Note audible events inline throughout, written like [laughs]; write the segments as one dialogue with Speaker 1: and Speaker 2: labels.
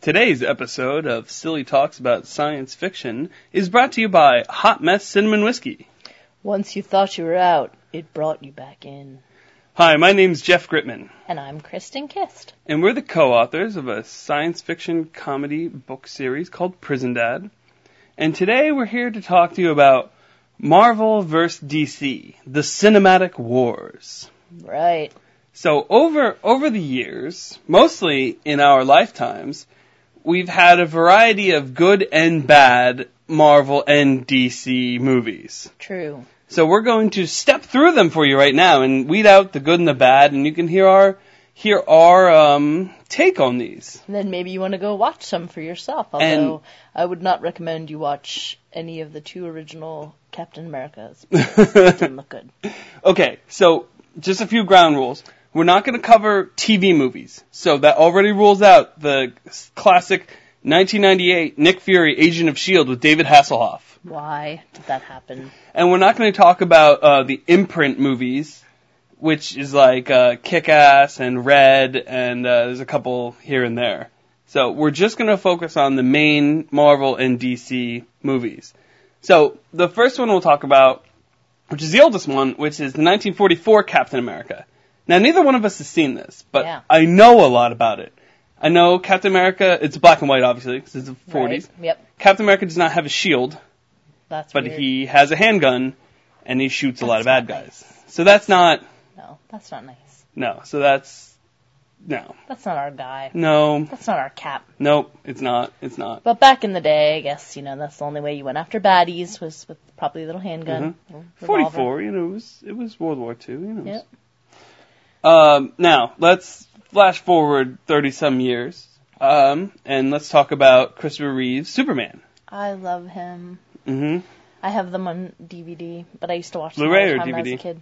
Speaker 1: Today's episode of Silly Talks About Science Fiction is brought to you by Hot Mess Cinnamon Whiskey.
Speaker 2: Once you thought you were out, it brought you back in.
Speaker 1: Hi, my name's Jeff Gritman,
Speaker 2: And I'm Kristen Kist.
Speaker 1: and we're the co-authors of a science fiction comedy book series called Prison Dad. And today we're here to talk to you about Marvel vs. DC, the Cinematic Wars.
Speaker 2: Right.
Speaker 1: So over over the years, mostly in our lifetimes, we've had a variety of good and bad Marvel and DC movies.
Speaker 2: True.
Speaker 1: So we're going to step through them for you right now and weed out the good and the bad, and you can hear our hear our um, take on these.
Speaker 2: And then maybe you want to go watch some for yourself.
Speaker 1: And-
Speaker 2: Although I would not recommend you watch any of the two original Captain Americas. [laughs] It didn't look good.
Speaker 1: Okay, so just a few ground rules. We're not going to cover TV movies, so that already rules out the classic 1998 Nick Fury Agent of Shield with David Hasselhoff.
Speaker 2: Why did that happen?
Speaker 1: And we're not going to talk about uh, the imprint movies, which is like uh, Kick-Ass and Red, and uh, there's a couple here and there. So we're just going to focus on the main Marvel and DC movies. So the first one we'll talk about, which is the oldest one, which is the 1944 Captain America. Now neither one of us has seen this, but
Speaker 2: Yeah.
Speaker 1: I know a lot about it. I know Captain America. It's black and white, obviously, because it's the 40s.
Speaker 2: Right? Yep.
Speaker 1: Captain America does not have a shield
Speaker 2: That's
Speaker 1: but
Speaker 2: weird.
Speaker 1: he has a handgun and he shoots a lot of bad
Speaker 2: not
Speaker 1: guys. So that's not
Speaker 2: No, that's not nice.
Speaker 1: no. So that's no,
Speaker 2: That's not our guy.
Speaker 1: no,
Speaker 2: That's not our cap.
Speaker 1: nope. It's not. It's not.
Speaker 2: But back in the day, I guess, you know, that's the only way you went after baddies was with probably a little handgun. Mm-hmm. little revolver.
Speaker 1: Forty-four. You know, it was it was World War Two. You know.
Speaker 2: Yep.
Speaker 1: Um, now let's flash forward thirty some years. Um, and let's talk about Christopher Reeve's Superman.
Speaker 2: I love him.
Speaker 1: hmm
Speaker 2: I have them on DVD, but I used to watch them
Speaker 1: Blu-ray
Speaker 2: all the
Speaker 1: or
Speaker 2: time as a kid.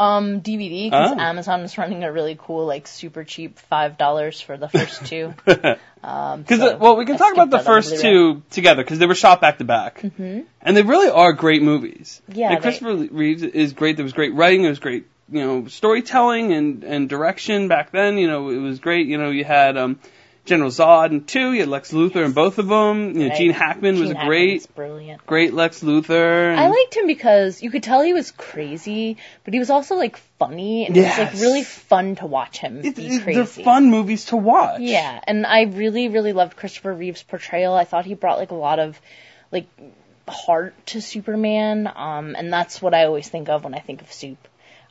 Speaker 2: Um, DVD because
Speaker 1: Oh.
Speaker 2: Amazon is running a really cool, like super cheap five dollars for the first two. [laughs] Um,
Speaker 1: Because
Speaker 2: so
Speaker 1: well, we can
Speaker 2: I
Speaker 1: talk about
Speaker 2: skipped
Speaker 1: the
Speaker 2: that on
Speaker 1: first
Speaker 2: Blu-ray.
Speaker 1: two together because they were shot back to back,
Speaker 2: Mhm.
Speaker 1: and they really are great movies.
Speaker 2: Yeah,
Speaker 1: and
Speaker 2: they-
Speaker 1: Christopher Reeves is great. There was great writing. There was great, you know, storytelling and and direction back then. You know, it was great. You know, you had um, General Zod in two. You had Lex Luthor in both of them. You know,
Speaker 2: Right.
Speaker 1: Gene Hackman was a great,
Speaker 2: brilliant.
Speaker 1: great Lex Luthor. And
Speaker 2: I liked him because you could tell he was crazy, but he was also like funny, and it was like really fun to watch him
Speaker 1: it,
Speaker 2: be crazy.
Speaker 1: they're fun movies to watch.
Speaker 2: Yeah, and I really, really loved Christopher Reeve's portrayal. I thought he brought like a lot of like heart to Superman, um, and that's what I always think of when I think of Soup.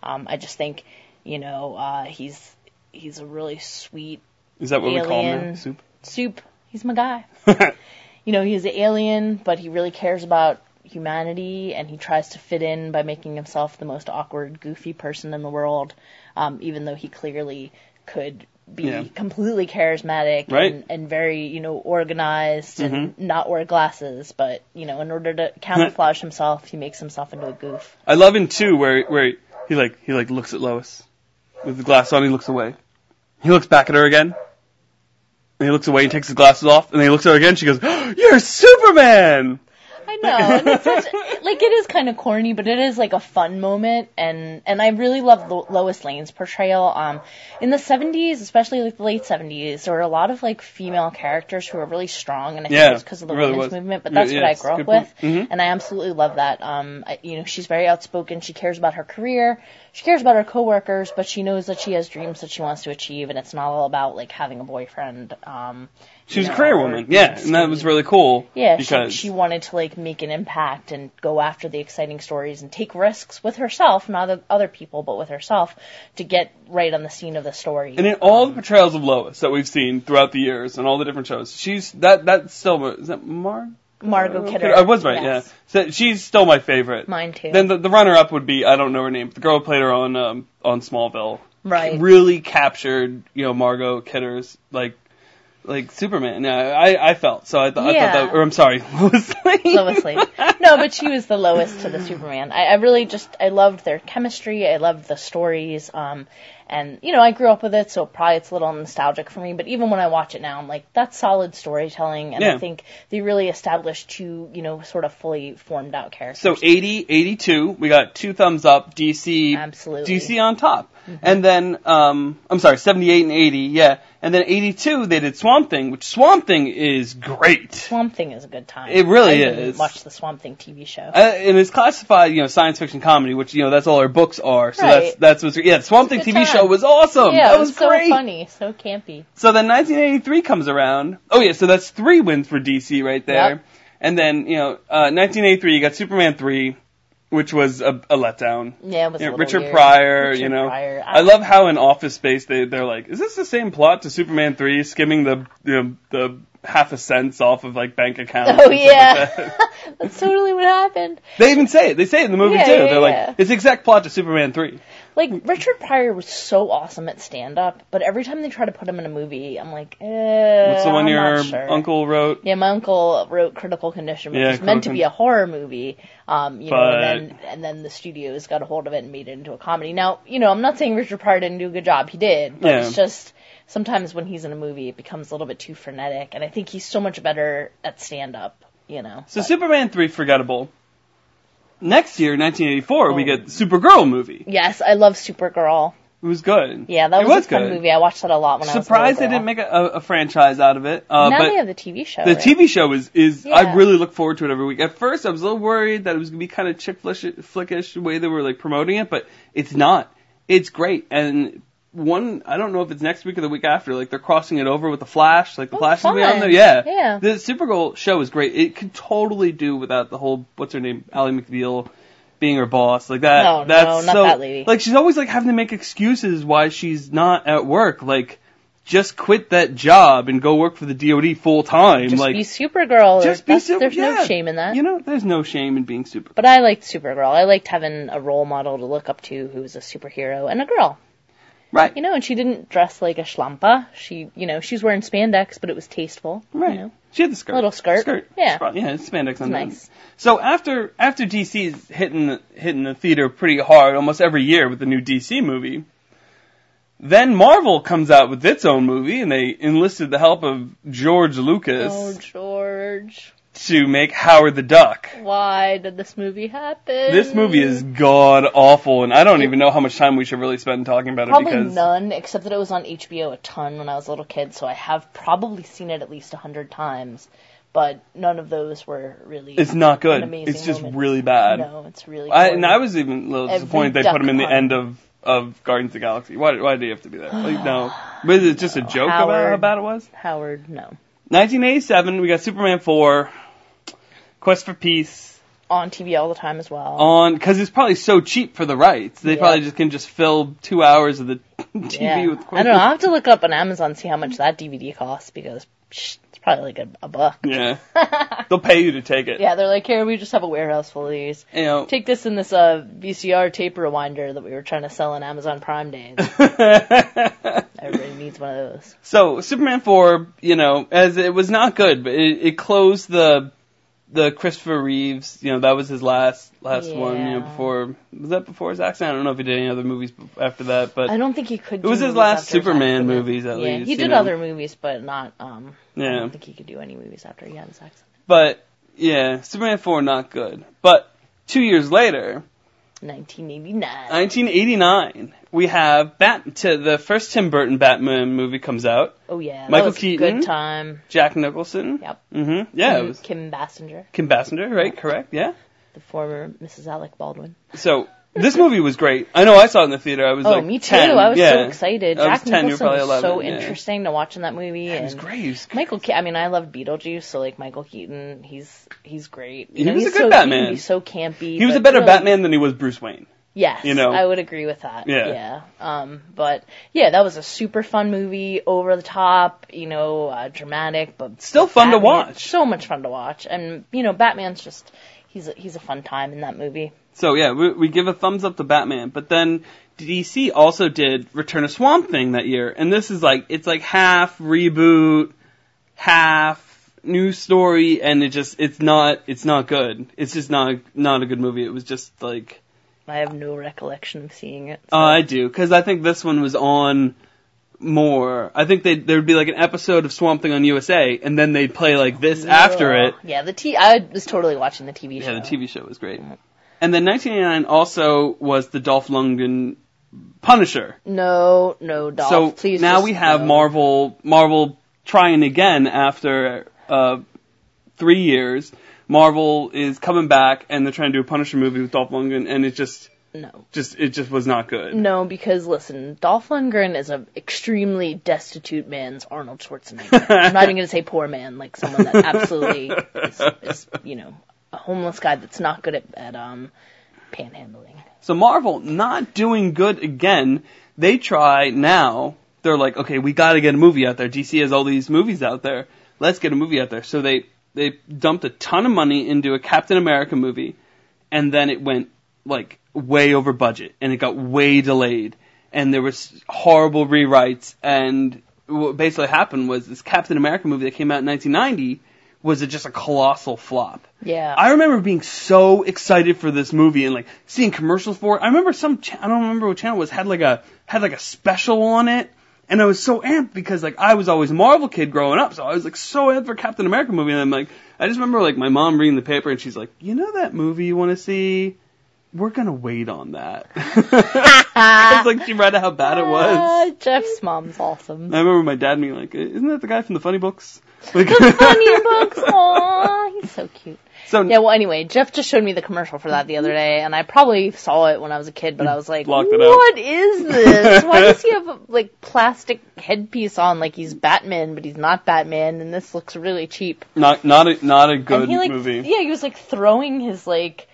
Speaker 2: Um, I just think, you know, uh, he's he's a really sweet
Speaker 1: Is that what we call him? now? Soup.
Speaker 2: Soup. He's my guy. [laughs] you know, he's an alien, but he really cares about humanity, and he tries to fit in by making himself the most awkward, goofy person in the world, um, even though he clearly could be
Speaker 1: Yeah.
Speaker 2: completely charismatic
Speaker 1: Right.
Speaker 2: and, and very, you know, organized and
Speaker 1: Mhm.
Speaker 2: not wear glasses. But, you know, in order to [laughs] camouflage himself, he makes himself into a goof.
Speaker 1: I love in two where where he like he like looks at Lois with the glass on. He looks away. He looks back at her again. And he looks away and takes his glasses off. And then he looks at her again. She goes, [gasps] "You're Superman."
Speaker 2: I know, and it's such, [laughs] like it is kind of corny, but it is like a fun moment, and and I really love Lo- Lois Lane's portrayal. Um, in the '70s, especially like the late '70s, there were a lot of like female characters who were really strong, and I think
Speaker 1: Yeah,
Speaker 2: it was because of the
Speaker 1: really
Speaker 2: women's
Speaker 1: was.
Speaker 2: movement. But
Speaker 1: Yeah,
Speaker 2: that's what
Speaker 1: yeah,
Speaker 2: I grew up with.
Speaker 1: Mhm.
Speaker 2: and I absolutely love that. Um, I, you know, she's very outspoken. She cares about her career. She cares about her coworkers, but she knows that she has dreams that she wants to achieve, and it's not all about like having a boyfriend. Um,
Speaker 1: She was
Speaker 2: you
Speaker 1: a career woman. Yeah, and that was really cool.
Speaker 2: Yeah,
Speaker 1: because
Speaker 2: she, she wanted to like make an impact and go after the exciting stories and take risks with herself, not with other people, but with herself, to get right on the scene of the story.
Speaker 1: And in all the portrayals of Lois that we've seen throughout the years and all the different shows, she's that that's still is that Mar?
Speaker 2: Margot
Speaker 1: Uh,
Speaker 2: Kidder.
Speaker 1: I was right.
Speaker 2: yes.
Speaker 1: Yeah, so she's still my favorite.
Speaker 2: Mine too.
Speaker 1: Then the, the runner-up would be I don't know her name. The girl who played her on um, on Smallville.
Speaker 2: right.
Speaker 1: Really captured you know Margot Kidder's like like Superman. Yeah, I I felt so. I, th- I thought that. Or I'm sorry, [laughs] Lois Lane.
Speaker 2: Lois Lane. No, but she was the lowest to the Superman. I, I really just I loved their chemistry. I loved the stories. Um, And you know, I grew up with it, so probably it's a little nostalgic for me. But even when I watch it now, I'm like, that's solid storytelling, and
Speaker 1: Yeah.
Speaker 2: I think they really established two, you know, sort of fully formed out characters.
Speaker 1: So 80, 82, we got two thumbs up, DC,
Speaker 2: Absolutely.
Speaker 1: DC on top. And then, um, I'm sorry, 78 and 80, yeah. And then 82, they did Swamp Thing, which Swamp Thing is great.
Speaker 2: Swamp Thing is a good time.
Speaker 1: It really
Speaker 2: I
Speaker 1: is.
Speaker 2: Watched the Swamp Thing TV show.
Speaker 1: Uh, and it's classified, you know, science fiction comedy, which, you know, that's all our books are. So that's,
Speaker 2: Right.
Speaker 1: that's what's, yeah, the Swamp Thing
Speaker 2: It's a
Speaker 1: TV
Speaker 2: good
Speaker 1: show
Speaker 2: time.
Speaker 1: was awesome.
Speaker 2: yeah,
Speaker 1: that
Speaker 2: it
Speaker 1: was,
Speaker 2: was so
Speaker 1: great.
Speaker 2: funny, so campy.
Speaker 1: So then 1983 comes around. Oh yeah, so that's three wins for DC right there.
Speaker 2: Yep.
Speaker 1: And then, you know, uh, 1983, you got Superman 3, which was a, a letdown.
Speaker 2: Yeah, it was
Speaker 1: Yeah,
Speaker 2: a little
Speaker 1: Richard
Speaker 2: weird.
Speaker 1: Pryor,
Speaker 2: Richard
Speaker 1: you know.
Speaker 2: Pryor.
Speaker 1: I love how in Office Space they they're like, is this the same plot to Superman 3, skimming the you know, the half a cents off of like bank accounts?
Speaker 2: Oh yeah,
Speaker 1: like that. [laughs]
Speaker 2: that's totally what happened.
Speaker 1: they even say it. They say it in the movie
Speaker 2: Yeah,
Speaker 1: too.
Speaker 2: yeah,
Speaker 1: they're
Speaker 2: yeah.
Speaker 1: like, it's the exact plot to Superman 3.
Speaker 2: Like Richard Pryor was so awesome at stand up, but every time they try to put him in a movie, I'm like, eh,
Speaker 1: What's the one
Speaker 2: I'm
Speaker 1: your
Speaker 2: sure.
Speaker 1: uncle wrote?
Speaker 2: Yeah, my uncle wrote Critical Condition, which
Speaker 1: Yeah,
Speaker 2: was meant to be a horror movie. Um, you know,
Speaker 1: But-
Speaker 2: and then and then the studios got a hold of it and made it into a comedy. Now, you know, I'm not saying Richard Pryor didn't do a good job. He did, but
Speaker 1: Yeah.
Speaker 2: it's just sometimes when he's in a movie, it becomes a little bit too frenetic, and I think he's so much better at stand up. You know.
Speaker 1: So
Speaker 2: But-
Speaker 1: Superman 3, forgettable. Next year, 1984, we
Speaker 2: Oh.
Speaker 1: get the Supergirl movie.
Speaker 2: yes, I love Supergirl.
Speaker 1: It was good.
Speaker 2: Yeah, that was,
Speaker 1: was
Speaker 2: a fun
Speaker 1: good.
Speaker 2: movie. I watched that a lot when
Speaker 1: Surprised
Speaker 2: I was a
Speaker 1: they didn't make a, a franchise out of it. Uh,
Speaker 2: now
Speaker 1: but
Speaker 2: they have the TV show.
Speaker 1: the
Speaker 2: right?
Speaker 1: TV show is is
Speaker 2: Yeah.
Speaker 1: I really look forward to it every week. At first, I was a little worried that it was gonna be kind of chick flickish the way they were like promoting it, but it's not. It's great. And one, I don't know if it's next week or the week after. Like they're crossing it over with the Flash. Like the
Speaker 2: Oh,
Speaker 1: Flash is gonna be on there. Yeah.
Speaker 2: Yeah.
Speaker 1: The Supergirl show is great. It could totally do without the whole what's her name, Ally McBeal. Being her boss, like that.
Speaker 2: No, no,
Speaker 1: that's
Speaker 2: not
Speaker 1: so,
Speaker 2: that lady.
Speaker 1: Like she's always like having to make excuses why she's not at work. Like, just quit that job and go work for the DoD full time.
Speaker 2: Just
Speaker 1: like,
Speaker 2: be Supergirl.
Speaker 1: just
Speaker 2: There's,
Speaker 1: be super.
Speaker 2: there's
Speaker 1: yeah.
Speaker 2: no shame in that.
Speaker 1: You know, there's no shame in being Supergirl.
Speaker 2: But I liked Supergirl. I liked having a role model to look up to who was a superhero and a girl.
Speaker 1: Right.
Speaker 2: You know, and she didn't dress like a schlampa. She, you know, she's wearing spandex, but it was tasteful.
Speaker 1: Right.
Speaker 2: You know.
Speaker 1: She had the skirt.
Speaker 2: Little skirt.
Speaker 1: Skirt.
Speaker 2: Yeah.
Speaker 1: Spot- Yeah, spandex on
Speaker 2: nice.
Speaker 1: So after after DC's hitting the, hitting the theater pretty hard almost every year with the new DC movie, then Marvel comes out with its own movie and they enlisted the help of George Lucas
Speaker 2: Oh, George.
Speaker 1: To make Howard the Duck.
Speaker 2: Why did this movie happen?
Speaker 1: This movie is god awful, and I don't even know how much time we should really spend talking about
Speaker 2: Probably
Speaker 1: it because
Speaker 2: none, except that it was on HBO a ton when I was a little kid, so I have probably seen it at least a hundred times. But none of those were really.
Speaker 1: it's not good. It's just
Speaker 2: moment.
Speaker 1: really bad.
Speaker 2: No, it's really.
Speaker 1: I, and I was even a little
Speaker 2: Every
Speaker 1: disappointed they put him in the end of of Guardians of the Galaxy. Why, why did he have to be there? Like, no. [sighs] But is it just a joke about how bad it was?
Speaker 2: Howard. No,
Speaker 1: 1987, we got Superman 4, Quest for Peace,
Speaker 2: on TV all the time as well.
Speaker 1: on, because it's probably so cheap for the rights. They
Speaker 2: Yeah.
Speaker 1: probably just can just fill two hours of the [laughs] TV
Speaker 2: yeah.
Speaker 1: with Quest
Speaker 2: I don't know. I'll have to look up on Amazon see how much that DVD costs because psh, it's probably like a, a buck.
Speaker 1: Yeah. [laughs] They'll pay you to take it.
Speaker 2: Yeah, they're like, here, we just have a warehouse full of these.
Speaker 1: You know.
Speaker 2: Take this in this uh, VCR tape rewinder that we were trying to sell on Amazon Prime Day. [laughs] Everybody needs one of those.
Speaker 1: So Superman 4, you know, as it was not good, but it, it closed the the Christopher Reeves, you know, that was his last last one, you know, before was that before his accident? I don't know if he did any other movies after that, but
Speaker 2: I don't think he could.
Speaker 1: It was his last
Speaker 2: his
Speaker 1: Superman movies, at
Speaker 2: yeah,
Speaker 1: least,
Speaker 2: he
Speaker 1: you
Speaker 2: did
Speaker 1: know.
Speaker 2: other movies, but not. Um,
Speaker 1: yeah.
Speaker 2: I don't think he could do any movies after he had his accident.
Speaker 1: but yeah, Superman 4 not good. But 2 years later,
Speaker 2: 1989.
Speaker 1: 1989, we have Bat to the first Tim Burton Batman movie comes out.
Speaker 2: oh yeah,
Speaker 1: Michael Keaton.
Speaker 2: Good time.
Speaker 1: Jack Nicholson.
Speaker 2: Yep.
Speaker 1: Mhm. Yeah, it was
Speaker 2: Kim Basinger,
Speaker 1: Kim Basinger, right? Correct. Yeah.
Speaker 2: the former Mrs. Alec Baldwin.
Speaker 1: So this movie was great. I know I saw it in the theater. I was
Speaker 2: Oh,
Speaker 1: like
Speaker 2: me too.
Speaker 1: 10.
Speaker 2: I was
Speaker 1: yeah.
Speaker 2: so excited.
Speaker 1: I
Speaker 2: Jack
Speaker 1: 10, you're
Speaker 2: Nicholson was so
Speaker 1: yeah.
Speaker 2: interesting to watch in that movie.
Speaker 1: It was great. He was-
Speaker 2: Michael, Ke- I mean, I love Beetlejuice, so like Michael Keaton, he's he's great. You
Speaker 1: He
Speaker 2: know,
Speaker 1: was a good
Speaker 2: so,
Speaker 1: Batman.
Speaker 2: He can so campy.
Speaker 1: He was a better
Speaker 2: really-
Speaker 1: Batman than he was Bruce Wayne.
Speaker 2: Yes,
Speaker 1: you know.
Speaker 2: I would agree with that.
Speaker 1: Yeah.
Speaker 2: yeah. Um, but yeah, that was a super fun movie, over the top, you know, uh, dramatic, but
Speaker 1: Still fun to watch.
Speaker 2: So much fun to watch, and you know, Batman's just he's a, he's a fun time in that movie.
Speaker 1: So yeah, we, we give a thumbs up to Batman. But then DC also did Return of Swamp Thing that year, and this is like it's like half reboot, half new story, and it just it's not it's not good. It's just not not a good movie. It was just like
Speaker 2: I have no recollection of seeing it.
Speaker 1: Uh, I do because I think this one was on more. I think they there'd be like an episode of Swamp Thing on USA, and then they'd play like this after it.
Speaker 2: Yeah, the t. I was totally watching the TV show.
Speaker 1: Yeah, the TV show was great. And then 1989 also was the Dolph Lundgren Punisher.
Speaker 2: No, no, Dolph.
Speaker 1: so
Speaker 2: please.
Speaker 1: now we have
Speaker 2: no.
Speaker 1: Marvel Marvel trying again after uh, three years. Marvel is coming back and they're trying to do a Punisher movie with Dolph Lundgren, and it just
Speaker 2: No.
Speaker 1: just it just was not good.
Speaker 2: No, because listen, Dolph Lundgren is an extremely destitute man's Arnold Schwarzenegger. [laughs] I'm not even going to say poor man, like someone that absolutely is, is, you know, a homeless guy that's not good at, at um, panhandling.
Speaker 1: So Marvel not doing good again. They try now. They're like, okay, we got to get a movie out there. DC has all these movies out there. Let's get a movie out there. So they they dumped a ton of money into a Captain America movie, and then it went like way over budget, and it got way delayed, and there was horrible rewrites. And what basically happened was this Captain America movie that came out in 1990 was just a colossal flop.
Speaker 2: Yeah.
Speaker 1: I remember being so excited for this movie and like seeing commercials for it. I remember some cha- I don't remember what channel it was had like a had like a special on it, and I was so amped because like I was always a Marvel kid growing up, so I was like so amped for Captain America movie. And I'm like, I just remember like my mom reading the paper and she's like, you know that movie you want to see? We're gonna wait on that. [laughs] It's like she read how bad it was.
Speaker 2: Ah, Jeff's mom's awesome.
Speaker 1: I remember my dad being like, "Isn't that the guy from the Funny Books?" Like, the
Speaker 2: Funny books, aw, he's so cute.
Speaker 1: So
Speaker 2: Yeah, well, anyway, Jeff just showed me the commercial for that the other day, and I probably saw it when I was a kid, but I was like,
Speaker 1: blocked it out.
Speaker 2: what is this? Why does he [laughs] have a, like, plastic headpiece on like he's Batman, but he's not Batman, and this looks really cheap?
Speaker 1: not not a not a good
Speaker 2: he, like,
Speaker 1: movie.
Speaker 2: Yeah, he was, like, throwing his, like,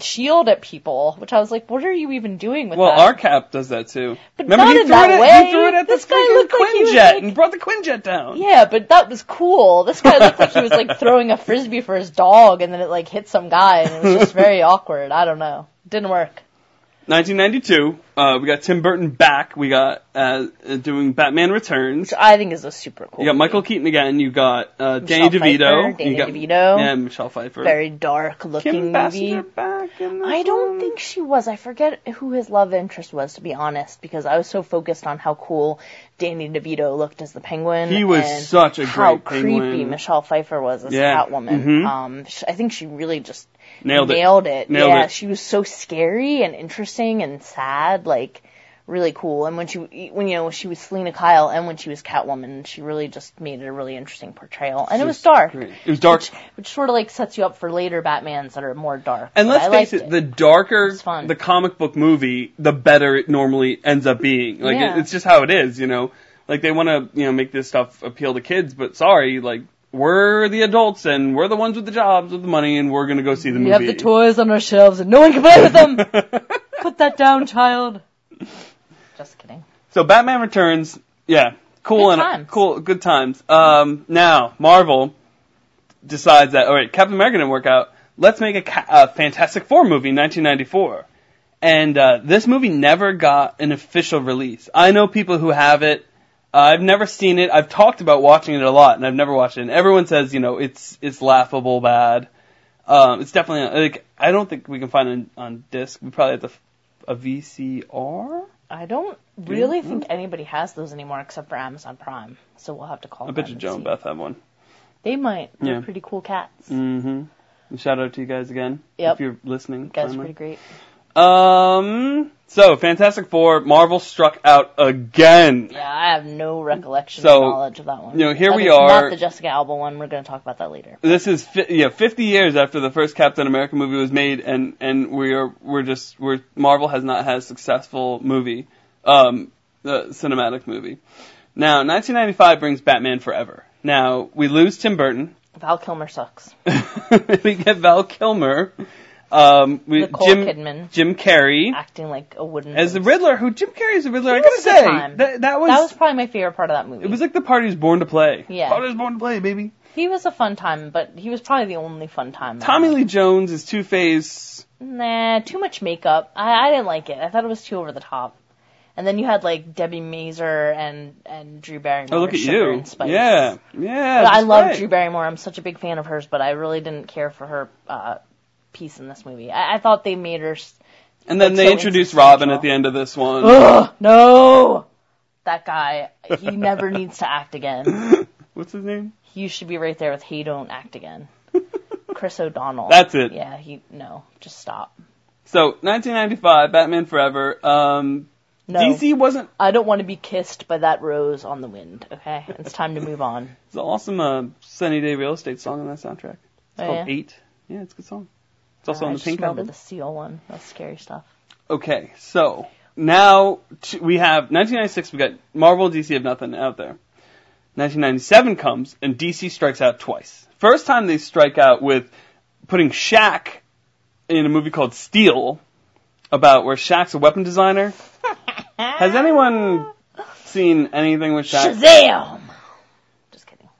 Speaker 2: shield at people, which I was like, what are you even doing with
Speaker 1: Well,
Speaker 2: that?
Speaker 1: our cap does that too.
Speaker 2: But
Speaker 1: Remember
Speaker 2: not
Speaker 1: he
Speaker 2: in
Speaker 1: threw
Speaker 2: that
Speaker 1: it at,
Speaker 2: way.
Speaker 1: He threw it at
Speaker 2: This
Speaker 1: the
Speaker 2: guy looked like he was, like-
Speaker 1: and brought the Quinjet down.
Speaker 2: Yeah, but that was cool. This guy looked like he was like [laughs] throwing a frisbee for his dog, and then it like hit some guy, and it was just very [laughs] awkward. I don't know. Didn't work.
Speaker 1: 1992, uh, we got Tim Burton back. We got uh, uh, doing Batman Returns.
Speaker 2: Which I think is a super cool.
Speaker 1: You got
Speaker 2: movie.
Speaker 1: Michael Keaton again. You got uh, Danny DeVito.
Speaker 2: Danny
Speaker 1: you got,
Speaker 2: DeVito.
Speaker 1: Yeah, Michelle Pfeiffer.
Speaker 2: very dark looking
Speaker 1: Kim
Speaker 2: movie.
Speaker 1: Back in
Speaker 2: I don't
Speaker 1: one.
Speaker 2: think she was. I forget who his love interest was, to be honest, because I was so focused on how cool Danny DeVito looked as the Penguin.
Speaker 1: He was such a
Speaker 2: how
Speaker 1: great Penguin.
Speaker 2: creepy Michelle Pfeiffer was as
Speaker 1: Yeah.
Speaker 2: Catwoman.
Speaker 1: Mhm.
Speaker 2: Um, I think she really just
Speaker 1: nailed it.
Speaker 2: nailed it.
Speaker 1: Nailed
Speaker 2: yeah,
Speaker 1: it.
Speaker 2: she was so scary and interesting and sad, like really cool. And when she, when you know, she was Selina Kyle and when she was Catwoman, she really just made it a really interesting portrayal. And it was dark,
Speaker 1: Great. It was dark.
Speaker 2: which, which sort of like sets you up for later Batmans that are more dark.
Speaker 1: And let's
Speaker 2: I
Speaker 1: face
Speaker 2: liked
Speaker 1: it, the darker
Speaker 2: fun.
Speaker 1: the comic book movie, the better it normally ends up being. Like
Speaker 2: Yeah.
Speaker 1: it, it's just how it is, you know. Like they want to, you know, make this stuff appeal to kids, but sorry, like we're the adults and we're the ones with the jobs with the money, and we're gonna go see the
Speaker 2: we
Speaker 1: movie.
Speaker 2: have the toys on our shelves and no one can play with them. [laughs] Put that down, child. Just kidding.
Speaker 1: so Batman Returns, yeah, cool
Speaker 2: Good
Speaker 1: and
Speaker 2: times.
Speaker 1: cool, good times. Um, now Marvel decides that all right, Captain America didn't work out. Let's make a, ca- a Fantastic Four movie in 1994. And uh, this movie never got an official release. I know people who have it. Uh, I've never seen it. I've talked about watching it a lot, and I've never watched it. And everyone says, you know, it's it's laughable bad. Um, it's definitely like I don't think we can find it on, on disc. We probably have to f- a VCR.
Speaker 2: I don't really
Speaker 1: Yeah.
Speaker 2: think anybody has those anymore except for Amazon Prime. So we'll have to call
Speaker 1: I bet you Joe and. Beth have one.
Speaker 2: They might. They're
Speaker 1: Yeah.
Speaker 2: pretty cool cats.
Speaker 1: Mm-hmm. And shout out to you guys again
Speaker 2: Yep.
Speaker 1: if you're listening.
Speaker 2: You guys are pretty great.
Speaker 1: Um. So Fantastic Four, Marvel struck out again.
Speaker 2: Yeah, I have no recollection
Speaker 1: So,
Speaker 2: or knowledge of that one.
Speaker 1: you know, here
Speaker 2: That
Speaker 1: we are-
Speaker 2: Not the Jessica Alba one. We're going to talk about that later.
Speaker 1: This is fi- yeah, 50 years after the first Captain America movie was made, and and we are we're just we're Marvel has not had a successful movie, um, the cinematic movie. Now 1995 brings Batman Forever. Now we lose Tim Burton.
Speaker 2: Val Kilmer sucks. [laughs]
Speaker 1: we get Val Kilmer. Um, we
Speaker 2: Nicole
Speaker 1: Jim
Speaker 2: Kidman
Speaker 1: Jim Carrey
Speaker 2: acting like a wooden.
Speaker 1: as the. Riddler. Who Jim Carrey is the Riddler? I gotta
Speaker 2: was a good
Speaker 1: say that that was,
Speaker 2: That was probably my favorite part of that movie.
Speaker 1: it was like the party was born to play.
Speaker 2: Yeah.
Speaker 1: party was born to play, baby.
Speaker 2: he was a fun time, but he was probably the only fun time.
Speaker 1: Tommy Lee Jones is Two Face.
Speaker 2: Nah, too much makeup. I, I didn't like it. I thought it was too over the top. And then you had like Debbie Mazar and and Drew Barrymore.
Speaker 1: Oh, look at
Speaker 2: Sugar
Speaker 1: you!
Speaker 2: and Spice.
Speaker 1: Yeah, yeah.
Speaker 2: But I
Speaker 1: that's
Speaker 2: love
Speaker 1: right.
Speaker 2: Drew Barrymore. I'm such a big fan of hers, but I really didn't care for her uh, piece in this movie. I, I thought they made her
Speaker 1: And then they
Speaker 2: so
Speaker 1: introduce Robin at the end of this one.
Speaker 2: Ugh, no. That guy, he never [laughs] needs to act again. [laughs]
Speaker 1: What's his name?
Speaker 2: He should be right there with "Hey, don't act again." [laughs] Chris O'Donnell.
Speaker 1: That's it.
Speaker 2: Yeah, he no, just stop.
Speaker 1: So 1995, Batman Forever. Um,
Speaker 2: No,
Speaker 1: DC wasn't.
Speaker 2: I don't want to be kissed by that rose on the wind. Okay, it's time to move on.
Speaker 1: It's an awesome uh, Sunny Day Real Estate song on that soundtrack. It's
Speaker 2: Oh,
Speaker 1: called
Speaker 2: yeah?
Speaker 1: Eight. Yeah, it's a good song. It's also
Speaker 2: I
Speaker 1: on the
Speaker 2: just
Speaker 1: Pink album.
Speaker 2: the seal one. That's scary stuff.
Speaker 1: Okay, so now t- we have 1996. We got Marvel and DC have nothing out there. 1997 comes and DC strikes out twice. First time they strike out with putting Shaq in a movie called Steel, about where Shaq's a weapon designer. [laughs] Has anyone seen anything with Shaq?
Speaker 2: Shazam!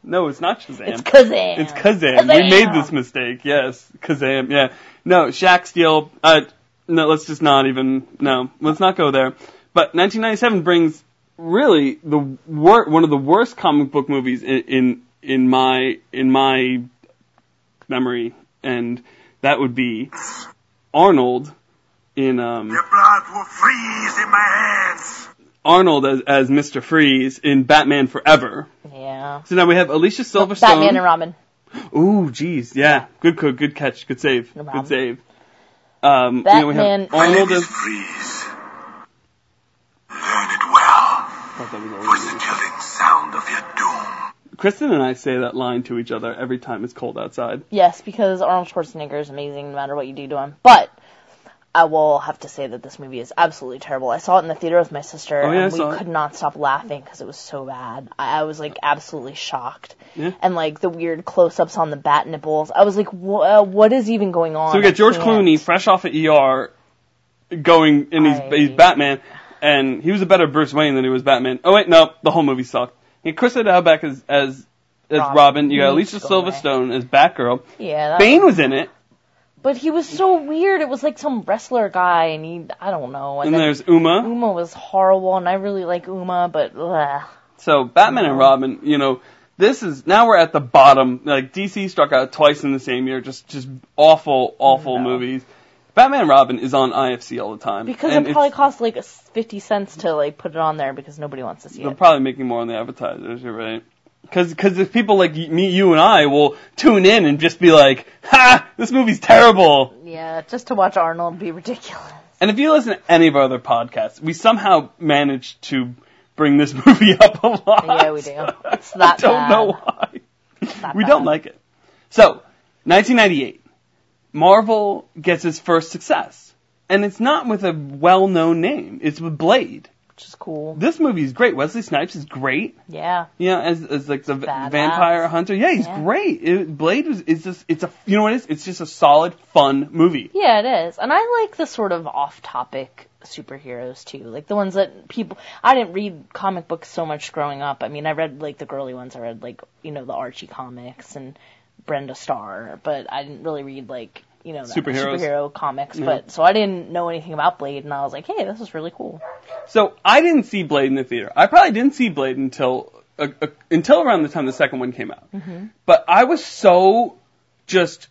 Speaker 2: Just kidding.
Speaker 1: No, it's not Shazam.
Speaker 2: It's Kazam.
Speaker 1: It's Kazam. We made this mistake. Yes, Kazam. Yeah. No, Shaq Steel. Uh, no, let's just not even. No, let's not go there. But 1997 brings really the wor- one of the worst comic book movies in, in in my in my memory, and that would be Arnold in um
Speaker 3: The blood will freeze in my hands.
Speaker 1: Arnold as as Mr. Freeze in Batman Forever.
Speaker 2: Yeah.
Speaker 1: So now we have Alicia Silverstone.
Speaker 2: Batman and Robin.
Speaker 1: Ooh, jeez, yeah, good good good catch, good save,
Speaker 2: No
Speaker 1: good save. Um, you know, we
Speaker 2: Batman-
Speaker 1: have Arnold as.
Speaker 3: freeze. Learn it well,
Speaker 1: was
Speaker 3: for the
Speaker 1: me.
Speaker 3: killing sound of your doom.
Speaker 1: Kristen and I say that line to each other every time it's cold outside.
Speaker 2: Yes, because Arnold Schwarzenegger is amazing no matter what you do to him. But I will have to say that this movie is absolutely terrible. I saw it in the theater with my sister,
Speaker 1: Oh, yeah,
Speaker 2: and we
Speaker 1: it.
Speaker 2: could not stop laughing because it was so bad. I, I was like absolutely shocked.
Speaker 1: Yeah.
Speaker 2: And like the weird close-ups on the bat nipples. I was like, uh, what is even going on?
Speaker 1: So we got George. Clooney, fresh off of ER, going and he's,
Speaker 2: I-
Speaker 1: he's Batman, and he was a better Bruce Wayne than he was Batman. Oh wait, no, the whole movie sucked. Got Chris O'Dowd as as as
Speaker 2: Robin.
Speaker 1: Robin. You got
Speaker 2: He
Speaker 1: Alicia. Silverstone as Batgirl.
Speaker 2: Yeah.
Speaker 1: Bane was in it,
Speaker 2: But he was so weird. It was like some wrestler guy, and he, I don't know.
Speaker 1: and
Speaker 2: then
Speaker 1: there's Uma.
Speaker 2: Uma was horrible, and I really like Uma, but ugh.
Speaker 1: So Batman and Robin, you know, this is now we're at the bottom. Like DC struck out twice in the same year, just just awful, awful
Speaker 2: No.
Speaker 1: movies. Batman and Robin is on IFC all the time
Speaker 2: because
Speaker 1: and
Speaker 2: it probably costs like fifty cents to like put it on there because nobody wants to see it.
Speaker 1: they're probably making more on the advertisers. You're right. Because because if people like me, you, and I will tune in and just be like, "Ha, this movie's terrible."
Speaker 2: Yeah, just to watch Arnold be ridiculous.
Speaker 1: And if you listen to any of our other podcasts, we somehow managed to bring this [laughs] movie up a lot.
Speaker 2: Yeah, we do. [laughs] It's that
Speaker 1: I don't
Speaker 2: bad.
Speaker 1: know why. We
Speaker 2: bad.
Speaker 1: don't like it. So, 1998, Marvel gets its first success, and it's not with a well-known name. It's with Blade.
Speaker 2: Which is cool.
Speaker 1: This movie is great. Wesley Snipes is great.
Speaker 2: Yeah,
Speaker 1: Yeah, as as like the
Speaker 2: Badass.
Speaker 1: vampire hunter. Yeah, he's
Speaker 2: Yeah.
Speaker 1: great. It, Blade was is just it's a you know what it is? It's just a solid fun movie.
Speaker 2: yeah, it is, and I like the sort of off-topic superheroes too, like the ones that people. I didn't read comic books so much growing up. I mean, I read like the girly ones. I read like you know the Archie comics and Brenda Starr, but I didn't really read like you know
Speaker 1: Superheroes.
Speaker 2: superhero comics.
Speaker 1: Yeah.
Speaker 2: But so I didn't know anything about Blade, and I was like, hey, this is really cool.
Speaker 1: So I didn't see Blade in the theater. I probably didn't see Blade until uh, uh, until around the time the second one came out. But I was so just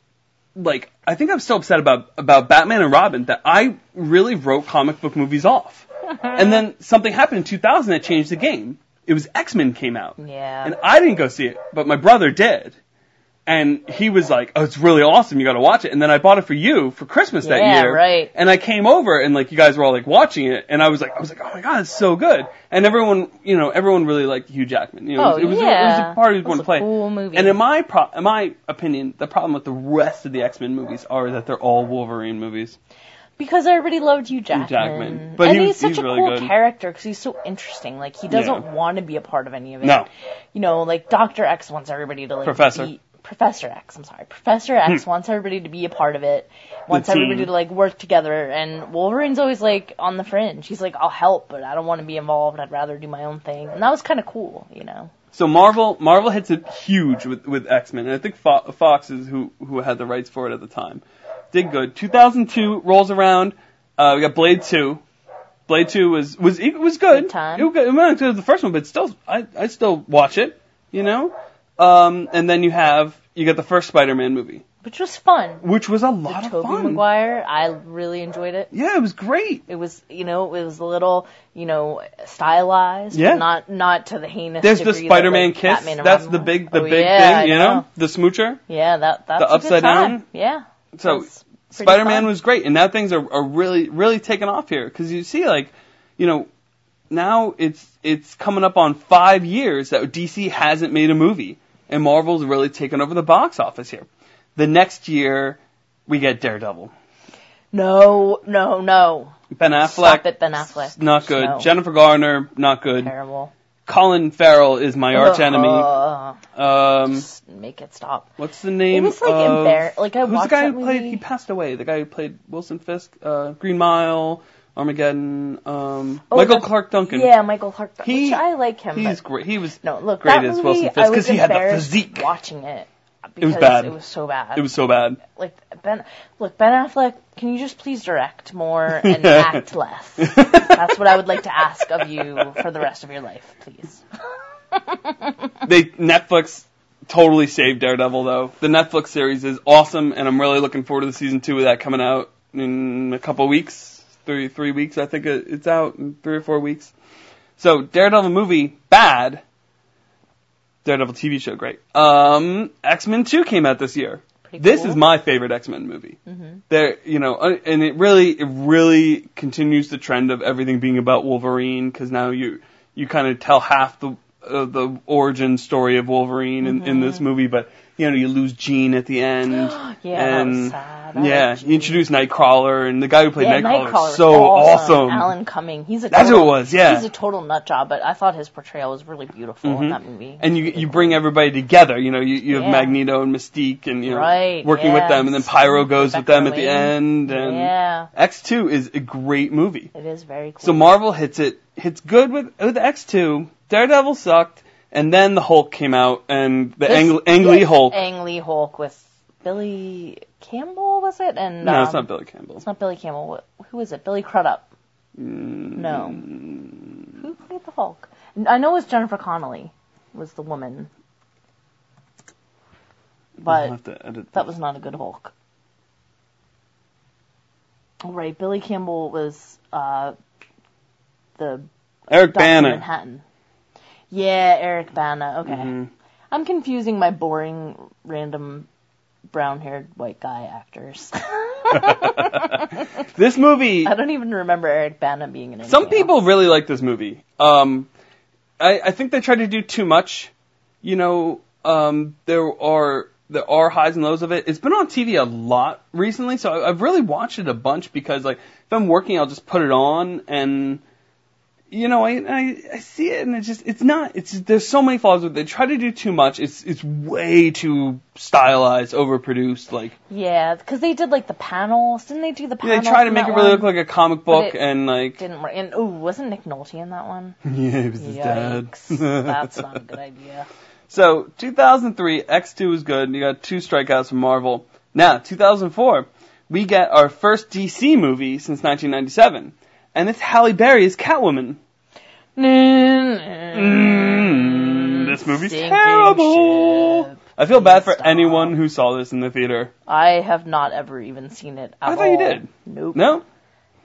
Speaker 1: like I think I'm so upset about about Batman and Robin that I really wrote comic book movies off. [laughs] and then something happened in 2000 that changed the game. It was X Men came out.
Speaker 2: Yeah.
Speaker 1: And I didn't go see it, but my brother did. And he was like, "Oh, it's really awesome. You got to watch it." And then I bought it for you for Christmas that
Speaker 2: Yeah,
Speaker 1: year.
Speaker 2: right.
Speaker 1: And I came over and like you guys were all like watching it, and I was like, I was like, "Oh my god, it's so good!" And everyone, you know, everyone really liked Hugh Jackman. You know,
Speaker 2: Oh,
Speaker 1: it was, oh, it was, a,
Speaker 2: It was
Speaker 1: going to play.
Speaker 2: cool movie.
Speaker 1: And in my pro- in my opinion, the problem with the rest of the X Men movies are that they're all Wolverine movies.
Speaker 2: Because everybody loved Hugh Jackman.
Speaker 1: Jackman. But
Speaker 2: and
Speaker 1: he
Speaker 2: he's such
Speaker 1: he's
Speaker 2: a
Speaker 1: really
Speaker 2: cool
Speaker 1: good.
Speaker 2: character because he's so interesting. Like he doesn't
Speaker 1: Yeah.
Speaker 2: want to be a part of any of it.
Speaker 1: No.
Speaker 2: You know, like Doctor X wants everybody to like
Speaker 1: Professor.
Speaker 2: be Professor X. I'm sorry, Professor X wants everybody to be a part of it. Wants everybody to like work together. And Wolverine's always like on the fringe. He's like, I'll help, but I don't want to be involved. I'd rather do my own thing. And that was kind of cool. You know.
Speaker 1: So Marvel Marvel hits it huge with with X Men, and I think Fo- Fox is who who had the rights for it at the time. Did good. 2002 rolls around. Uh, we got Blade 2. Blade 2 was was it was good.
Speaker 2: Good time.
Speaker 1: It, was good. it to the first one, but still, I I still watch it. You know. Um, and then you have you got the first Spider-Man movie,
Speaker 2: which was fun.
Speaker 1: which was a
Speaker 2: The
Speaker 1: lot of fun.
Speaker 2: Tobey
Speaker 1: fun.
Speaker 2: Maguire, I really enjoyed it.
Speaker 1: Yeah, it was great.
Speaker 2: It was, you know, it was a little, you know, stylized.
Speaker 1: Yeah.
Speaker 2: Not not to the heinous.
Speaker 1: There's the
Speaker 2: degree that,
Speaker 1: Spider-Man
Speaker 2: like,
Speaker 1: kiss. That's the big, the
Speaker 2: Oh,
Speaker 1: big
Speaker 2: yeah,
Speaker 1: thing, you
Speaker 2: I
Speaker 1: know, the smoocher.
Speaker 2: Yeah, that that's
Speaker 1: The
Speaker 2: a good
Speaker 1: upside down?
Speaker 2: Yeah.
Speaker 1: So Spider-Man
Speaker 2: fun.
Speaker 1: was great, and now things are, are really, really taking off here because you see, like, you know, now it's it's coming up on five years that DC hasn't made a movie, and Marvel's really taken over the box office here. The next year, we get Daredevil.
Speaker 2: No, no, no.
Speaker 1: Ben Affleck,
Speaker 2: Stop it, Ben Affleck.
Speaker 1: not good.
Speaker 2: No.
Speaker 1: Jennifer Garner, not good.
Speaker 2: Terrible.
Speaker 1: Colin Farrell is my arch enemy.
Speaker 2: Ugh,
Speaker 1: Um,
Speaker 2: just make it stop.
Speaker 1: what's the name?
Speaker 2: It was, like,
Speaker 1: of,
Speaker 2: embar- like, I
Speaker 1: who's the guy who played?
Speaker 2: movie.
Speaker 1: He passed away. The guy who played Wilson Fisk, uh, Green Mile, Armageddon. Um,
Speaker 2: Oh,
Speaker 1: Michael Clarke Duncan.
Speaker 2: Yeah, Michael Clarke.
Speaker 1: He-
Speaker 2: which I like him.
Speaker 1: he's great. He was.
Speaker 2: no, look,
Speaker 1: great as Wilson Fisk,
Speaker 2: I
Speaker 1: 'cause
Speaker 2: was
Speaker 1: he had the physique.
Speaker 2: watching it.
Speaker 1: It was bad.
Speaker 2: It was so bad.
Speaker 1: It was so bad.
Speaker 2: like Ben. Look, Ben Affleck, can you just please direct more [laughs] and act less? That's what I would like to ask of you for the rest of your life, please. [laughs]
Speaker 1: They Netflix totally saved Daredevil though. The Netflix series is awesome, and I'm really looking forward to the season two of that coming out in a couple weeks, three three weeks. I think it- it's out in three or four weeks. So Daredevil movie bad. Daredevil TV show great. Um, X Men Two came out this year.
Speaker 2: Pretty
Speaker 1: This
Speaker 2: cool.
Speaker 1: is my favorite X Men movie.
Speaker 2: Mhm.
Speaker 1: There, you know, uh, and it really, it really continues the trend of everything being about Wolverine because now you you kind of tell half the uh, the origin story of Wolverine in, in this movie, but you know you lose Jean at the end.
Speaker 2: Mm-hmm. [gasps] Yeah, that was
Speaker 1: and yeah, you introduce Nightcrawler and the guy who played
Speaker 2: yeah,
Speaker 1: Nightcrawler,
Speaker 2: Nightcrawler
Speaker 1: is so
Speaker 2: awesome.
Speaker 1: awesome.
Speaker 2: Alan Cumming, he's a
Speaker 1: That's
Speaker 2: total,
Speaker 1: who it was, yeah.
Speaker 2: He's a total nut job, but I thought his portrayal was really beautiful in
Speaker 1: Mhm.
Speaker 2: that movie.
Speaker 1: And you you bring everybody together. You know, you, you have
Speaker 2: Yeah.
Speaker 1: Magneto and Mystique, and you know,
Speaker 2: Right,
Speaker 1: working with them, and then. Pyro goes with them at the end. And
Speaker 2: yeah,
Speaker 1: X two is a great movie.
Speaker 2: it is very cool.
Speaker 1: So Marvel hits it hits good with with X two. Daredevil sucked, and then the Hulk came out, and the Ang, Ang Lee Hulk.
Speaker 2: Ang Lee Hulk with Billy Campbell, was it? And
Speaker 1: no,
Speaker 2: um,
Speaker 1: it's not Billy Campbell.
Speaker 2: It's not Billy Campbell. Who is it? Billy Crudup.
Speaker 1: Mm,
Speaker 2: No. Who played the Hulk? I know it was Jennifer Connelly was the woman, but
Speaker 1: have to edit
Speaker 2: that was not a good Hulk. All right, Billy Campbell was uh, the
Speaker 1: Eric
Speaker 2: Dr.
Speaker 1: Bana.
Speaker 2: Manhattan. Yeah, Eric Bana. Okay,
Speaker 1: Mhm.
Speaker 2: I'm confusing my boring, random, brown-haired white guy actors. [laughs]
Speaker 1: This movie. [laughs]
Speaker 2: I don't even remember Eric Bana being in it.
Speaker 1: Some people really like this movie. Um, I, I think they try to do too much. You know, um, there are there are highs and lows of it. It's been on TV a lot recently, so I- I've really watched it a bunch because, like, if I'm working, I'll just put it on and. You know, I, I I see it and it's just it's not it's there's so many flaws with it. They try to do too much. It's it's way too stylized, overproduced. Like
Speaker 2: Yeah, because they did like the panels. Didn't they do the
Speaker 1: yeah,
Speaker 2: panels?
Speaker 1: they try to
Speaker 2: in
Speaker 1: make
Speaker 2: that
Speaker 1: it really
Speaker 2: one?
Speaker 1: look like a comic book
Speaker 2: it
Speaker 1: and like
Speaker 2: Didn't work. And ooh, wasn't Nick Nolte in that one? [laughs]
Speaker 1: yeah, it was his
Speaker 2: Yikes,
Speaker 1: dad.
Speaker 2: that's not a good idea. [laughs]
Speaker 1: So 2003, X2 was good. You got two strikeouts from Marvel. Now 2004, we get our first DC movie since 1997, and it's Halle Berry as Catwoman. Mm, this movie's terrible.
Speaker 2: ship.
Speaker 1: I feel bad for
Speaker 2: Stop.
Speaker 1: anyone who saw this in the theater.
Speaker 2: I have not ever even seen it. At
Speaker 1: I thought you did.
Speaker 2: Nope.
Speaker 1: No?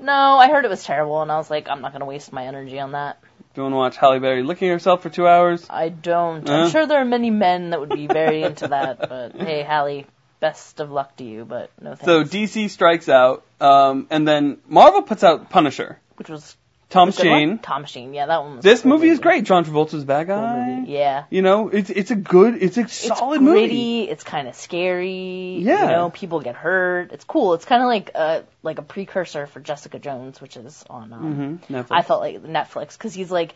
Speaker 2: No, I heard it was terrible, and I was like, I'm not gonna waste my energy on that.
Speaker 1: Do you want to watch Halle Berry licking herself for two hours?
Speaker 2: I don't.
Speaker 1: Uh?
Speaker 2: I'm sure there are many men that would be very into that, but hey, Halle, best of luck to you, but no thanks.
Speaker 1: So DC strikes out, um, and then Marvel puts out Punisher.
Speaker 2: Which was
Speaker 1: Tom
Speaker 2: a good one?
Speaker 1: Shane.
Speaker 2: Tom Shane, yeah, that one was.
Speaker 1: This
Speaker 2: cool
Speaker 1: movie is great. John Travolta's bad guy.
Speaker 2: movie. Yeah.
Speaker 1: You know, it's it's a good, it's a
Speaker 2: It's
Speaker 1: solid
Speaker 2: gritty.
Speaker 1: movie.
Speaker 2: It's kind of scary.
Speaker 1: Yeah.
Speaker 2: You know, people get hurt. It's cool. It's kind of like a like a precursor for Jessica Jones, which is on. Um,
Speaker 1: Mm-hmm. Netflix.
Speaker 2: I felt like Netflix because he's like,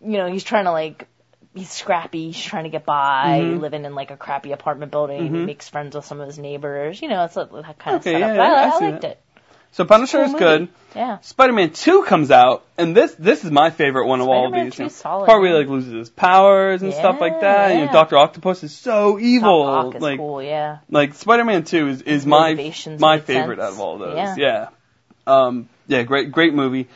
Speaker 2: you know, he's trying to like. He's scrappy. He's trying to get by,
Speaker 1: Mhm.
Speaker 2: living in like a crappy apartment building. He
Speaker 1: Mhm.
Speaker 2: makes friends with some of his neighbors. You know, it's that kind of
Speaker 1: Okay,
Speaker 2: setup.
Speaker 1: yeah,
Speaker 2: I,
Speaker 1: I
Speaker 2: I liked
Speaker 1: that.
Speaker 2: it.
Speaker 1: so Punisher is good.
Speaker 2: Yeah.
Speaker 1: Spider-Man 2 comes out, and this this is my favorite one of all
Speaker 2: Spider-Man
Speaker 1: these.
Speaker 2: 2
Speaker 1: you know.
Speaker 2: solid,
Speaker 1: Part where he like loses his powers and stuff like that. You know,
Speaker 2: Yeah.
Speaker 1: Doctor Octopus is so evil.
Speaker 2: Is
Speaker 1: like
Speaker 2: cool. Yeah.
Speaker 1: like Spider-Man 2 is is my my favorite
Speaker 2: sense.
Speaker 1: out of all of those.
Speaker 2: Yeah.
Speaker 1: yeah. Um yeah, great great movie.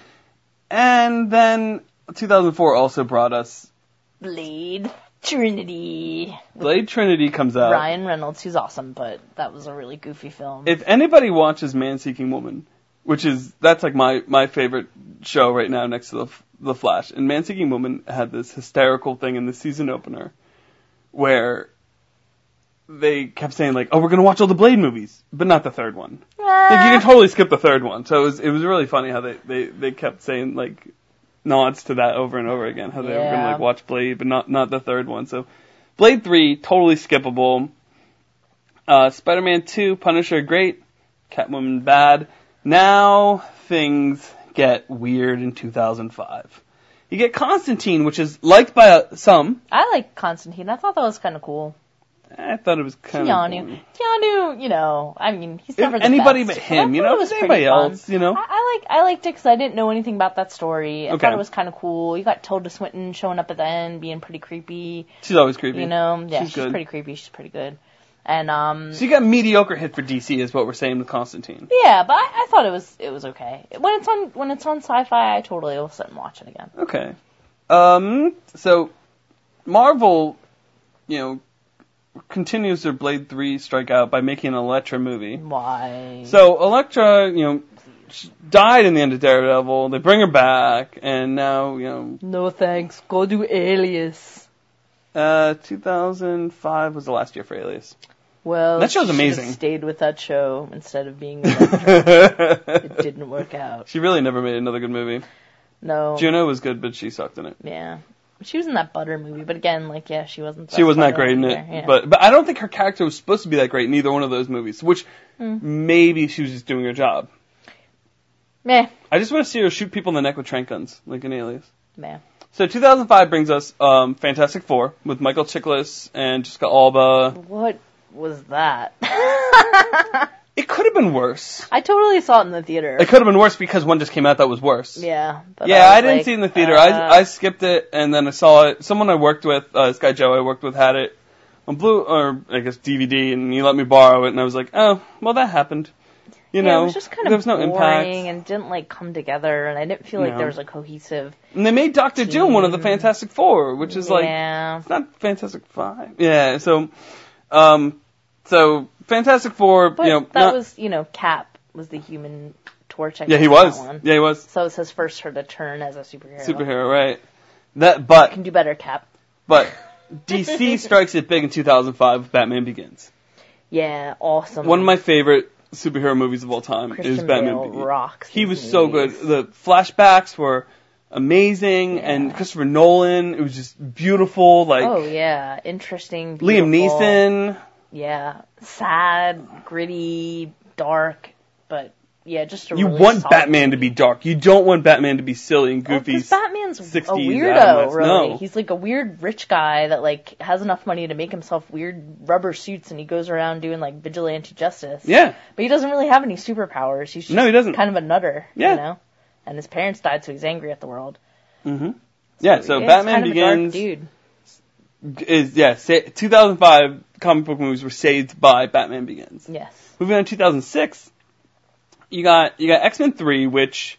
Speaker 1: And then 2004 also brought us
Speaker 2: Blade. Trinity.
Speaker 1: Blade Trinity comes out.
Speaker 2: Ryan Reynolds, who's awesome, but that was a really goofy film.
Speaker 1: If anybody watches Man Seeking Woman, which is that's like my my favorite show right now next to the the Flash, and Man Seeking Woman had this hysterical thing in the season opener where they kept saying like, "Oh, we're gonna watch all the Blade movies, but not the third one." Like you ah. can totally skip the third one. So it was it was really funny how they they they kept saying like nods to that over and over again. How they were gonna like watch Blade, but not not the third one. So Blade three totally skippable. Uh, Spider-Man two, Punisher great, Catwoman bad. Now things get weird in 2005. You get Constantine, which is liked by uh, some.
Speaker 2: I like Constantine. I thought that was kind of cool.
Speaker 1: I thought it was kind
Speaker 2: Keanu.
Speaker 1: of.
Speaker 2: Keanu, you know, I mean, he's
Speaker 1: If
Speaker 2: never the
Speaker 1: anybody
Speaker 2: best,
Speaker 1: but
Speaker 2: but
Speaker 1: him, you know,
Speaker 2: it was
Speaker 1: anybody
Speaker 2: fun.
Speaker 1: else, you know.
Speaker 2: I, I like I liked it because I didn't know anything about that story. I
Speaker 1: Okay.
Speaker 2: thought it was kind of cool. You got Tilda Swinton showing up at the end, being pretty creepy.
Speaker 1: She's always creepy.
Speaker 2: You know, yeah,
Speaker 1: She's
Speaker 2: she's, pretty creepy. She's pretty good. And um,
Speaker 1: So you got mediocre hit for DC, is what we're saying with Constantine.
Speaker 2: yeah, but I, I thought it was it was okay. When it's on when it's on Sci-Fi, I totally will sit and watch it again.
Speaker 1: Okay. Um. So Marvel, you know, continues their Blade Three strikeout by making an Elektra movie.
Speaker 2: Why?
Speaker 1: So Elektra, you know, she died in the end of Daredevil. They bring her back, and now you know,
Speaker 2: no thanks. Go do Alias.
Speaker 1: uh, 2005 was the last year for Alias.
Speaker 2: Well,
Speaker 1: That show's amazing.
Speaker 2: Stayed with that show instead of being. [laughs] it didn't work out.
Speaker 1: she really never made another good movie.
Speaker 2: No.
Speaker 1: Juno was good, but she sucked in it.
Speaker 2: Yeah. She was in that Butter movie, but again, like, yeah, she wasn't.
Speaker 1: She wasn't that great in it,
Speaker 2: yeah.
Speaker 1: but but I don't think her character was supposed to be that great in either one of those movies. Which
Speaker 2: Hmm.
Speaker 1: maybe she was just doing her job.
Speaker 2: meh,
Speaker 1: I just want to see her shoot people in the neck with trank guns, like an Alias.
Speaker 2: meh.
Speaker 1: So 2005 brings us um, Fantastic Four with Michael Chiklis and Jessica Alba.
Speaker 2: What was that? [laughs]
Speaker 1: It could have been worse.
Speaker 2: I totally saw it in the theater.
Speaker 1: It could have been worse because one just came out that was worse.
Speaker 2: yeah.
Speaker 1: Yeah,
Speaker 2: was
Speaker 1: I didn't
Speaker 2: like,
Speaker 1: see it in the theater.
Speaker 2: uh,
Speaker 1: I I skipped it and then I saw it. Someone I worked with, uh, this guy Joe I worked with, had it on blue or I guess DVD, and he let me borrow it, and I was like, oh, well that happened. You
Speaker 2: yeah,
Speaker 1: know,
Speaker 2: it was just kind
Speaker 1: there
Speaker 2: of
Speaker 1: was no
Speaker 2: boring
Speaker 1: impact.
Speaker 2: and didn't like come together, and I didn't feel like
Speaker 1: No.
Speaker 2: there was a cohesive.
Speaker 1: And they made Doctor Doom one of the Fantastic Four, which is like
Speaker 2: yeah.
Speaker 1: it's not Fantastic Five. Yeah, so um so Fantastic Four,
Speaker 2: But
Speaker 1: you know,
Speaker 2: that
Speaker 1: not-
Speaker 2: was, you know, Cap was the Human Torch. I
Speaker 1: yeah, he was. Yeah, he was
Speaker 2: So it's his first sort of turn as a superhero.
Speaker 1: superhero, right? That but
Speaker 2: Can do better, Cap.
Speaker 1: but [laughs] DC strikes it big in 2005 with Batman Begins.
Speaker 2: Yeah, awesome.
Speaker 1: One of my favorite superhero movies of all time
Speaker 2: Christian
Speaker 1: is Batman
Speaker 2: Bale
Speaker 1: Begins.
Speaker 2: rocks.
Speaker 1: He was so good. The flashbacks were amazing, and Christopher Nolan, it was just beautiful. Like
Speaker 2: oh yeah, interesting.
Speaker 1: Liam. Neeson.
Speaker 2: Yeah, sad, gritty, dark, but yeah, just a
Speaker 1: You
Speaker 2: really
Speaker 1: want
Speaker 2: solid
Speaker 1: Batman to be dark. You don't want Batman to be silly and
Speaker 2: Well,
Speaker 1: goofy.
Speaker 2: 'cause Batman's a
Speaker 1: 60s
Speaker 2: weirdo,
Speaker 1: Adam West.
Speaker 2: really.
Speaker 1: No.
Speaker 2: He's like a weird rich guy that like has enough money to make himself weird rubber suits, and he goes around doing like vigilante justice.
Speaker 1: yeah,
Speaker 2: But he doesn't really have any superpowers. He's just
Speaker 1: No, he doesn't.
Speaker 2: kind of a nutter,
Speaker 1: Yeah.
Speaker 2: you know. And his parents died, so he's angry at the world.
Speaker 1: hmm yeah. So Batman
Speaker 2: kind of a dark
Speaker 1: Begins
Speaker 2: dude.
Speaker 1: Is yeah. Sa- 2005 comic book movies were saved by Batman Begins.
Speaker 2: Yes.
Speaker 1: Moving on to 2006, you got you got X Men 3, which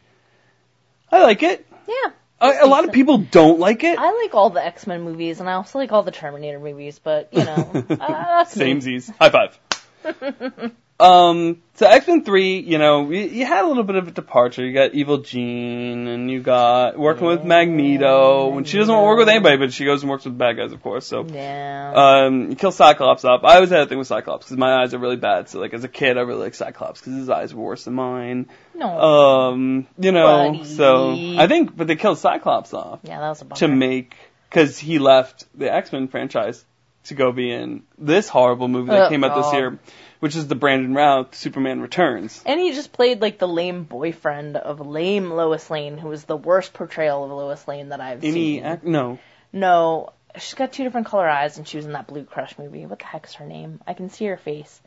Speaker 1: I like it.
Speaker 2: Yeah.
Speaker 1: A, a lot of people don't like it.
Speaker 2: I like all the X Men movies, and I also like all the Terminator movies. But you know, [laughs] uh, that's me.
Speaker 1: Samesies. High five. [laughs] um, so X Men Three, you know, you, you had a little bit of a departure. You got Evil Jean, and you got working with Magneto. When she doesn't want to work with anybody, but she goes and works with bad guys, of course. So.
Speaker 2: Yeah.
Speaker 1: Um, you kill Cyclops up. I always had a thing with Cyclops because my eyes are really bad. So like as a kid, I really like Cyclops because his eyes were worse than mine.
Speaker 2: no.
Speaker 1: Um, you know,
Speaker 2: Buddy.
Speaker 1: so I think, but they killed Cyclops off
Speaker 2: yeah, that was a bummer.
Speaker 1: to make because he left the X Men franchise to go be in this horrible movie that
Speaker 2: Oh,
Speaker 1: came out this
Speaker 2: God.
Speaker 1: year, which is the Brandon Routh Superman Returns.
Speaker 2: And he just played like the lame boyfriend of lame Lois Lane, who was the worst portrayal of Lois Lane that I've
Speaker 1: Any
Speaker 2: seen.
Speaker 1: ac- no,
Speaker 2: no, she's got two different color eyes, and she was in that Blue Crush movie. What the heck is her name? I can see her face.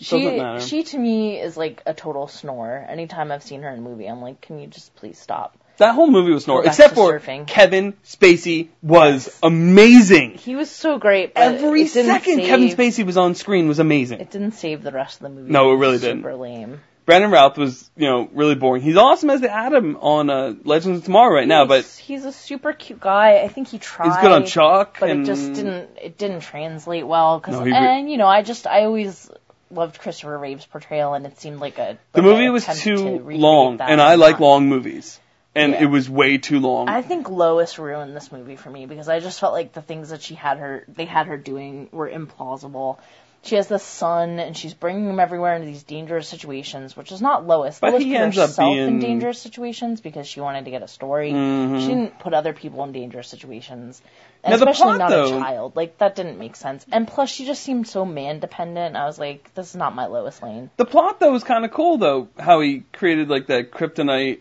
Speaker 2: She, she to me is like a total snore. Anytime I've seen her in a movie, I'm like, can you just please stop?
Speaker 1: That whole movie was snore, except for
Speaker 2: surfing.
Speaker 1: Kevin Spacey was
Speaker 2: Yes.
Speaker 1: amazing.
Speaker 2: He was so great. But
Speaker 1: Every second
Speaker 2: save,
Speaker 1: Kevin Spacey was on screen was amazing.
Speaker 2: It didn't save the rest of the movie.
Speaker 1: No, it really didn't.
Speaker 2: Super lame.
Speaker 1: Brandon Routh was, you know, really boring. He's awesome as the Atom on uh, Legends of Tomorrow right now, but
Speaker 2: He's- he's a super cute guy. I think he tried.
Speaker 1: he's good on Chuck.
Speaker 2: but
Speaker 1: and
Speaker 2: it just didn't it didn't translate well because
Speaker 1: No, re-
Speaker 2: and you know I just I always loved Christopher Reeve's portrayal and it seemed like a
Speaker 1: The movie was too
Speaker 2: to
Speaker 1: long,
Speaker 2: that
Speaker 1: and I like long movies, and
Speaker 2: Yeah.
Speaker 1: it was way too long.
Speaker 2: I think Lois ruined this movie for me because I just felt like the things that she had her they had her doing were implausible. She has the son and she's bringing him everywhere into these dangerous situations, which is not Lois.
Speaker 1: But
Speaker 2: Lois
Speaker 1: he
Speaker 2: put
Speaker 1: ends up
Speaker 2: herself in dangerous situations because she wanted to get a story.
Speaker 1: Mhm.
Speaker 2: She didn't put other people in dangerous situations. And
Speaker 1: Now,
Speaker 2: especially
Speaker 1: plot,
Speaker 2: not
Speaker 1: though-
Speaker 2: a child. Like that didn't make sense. And plus she just seemed so man dependent. I was like, this is not my Lois Lane.
Speaker 1: The plot though was kind of cool though, how he created like that kryptonite.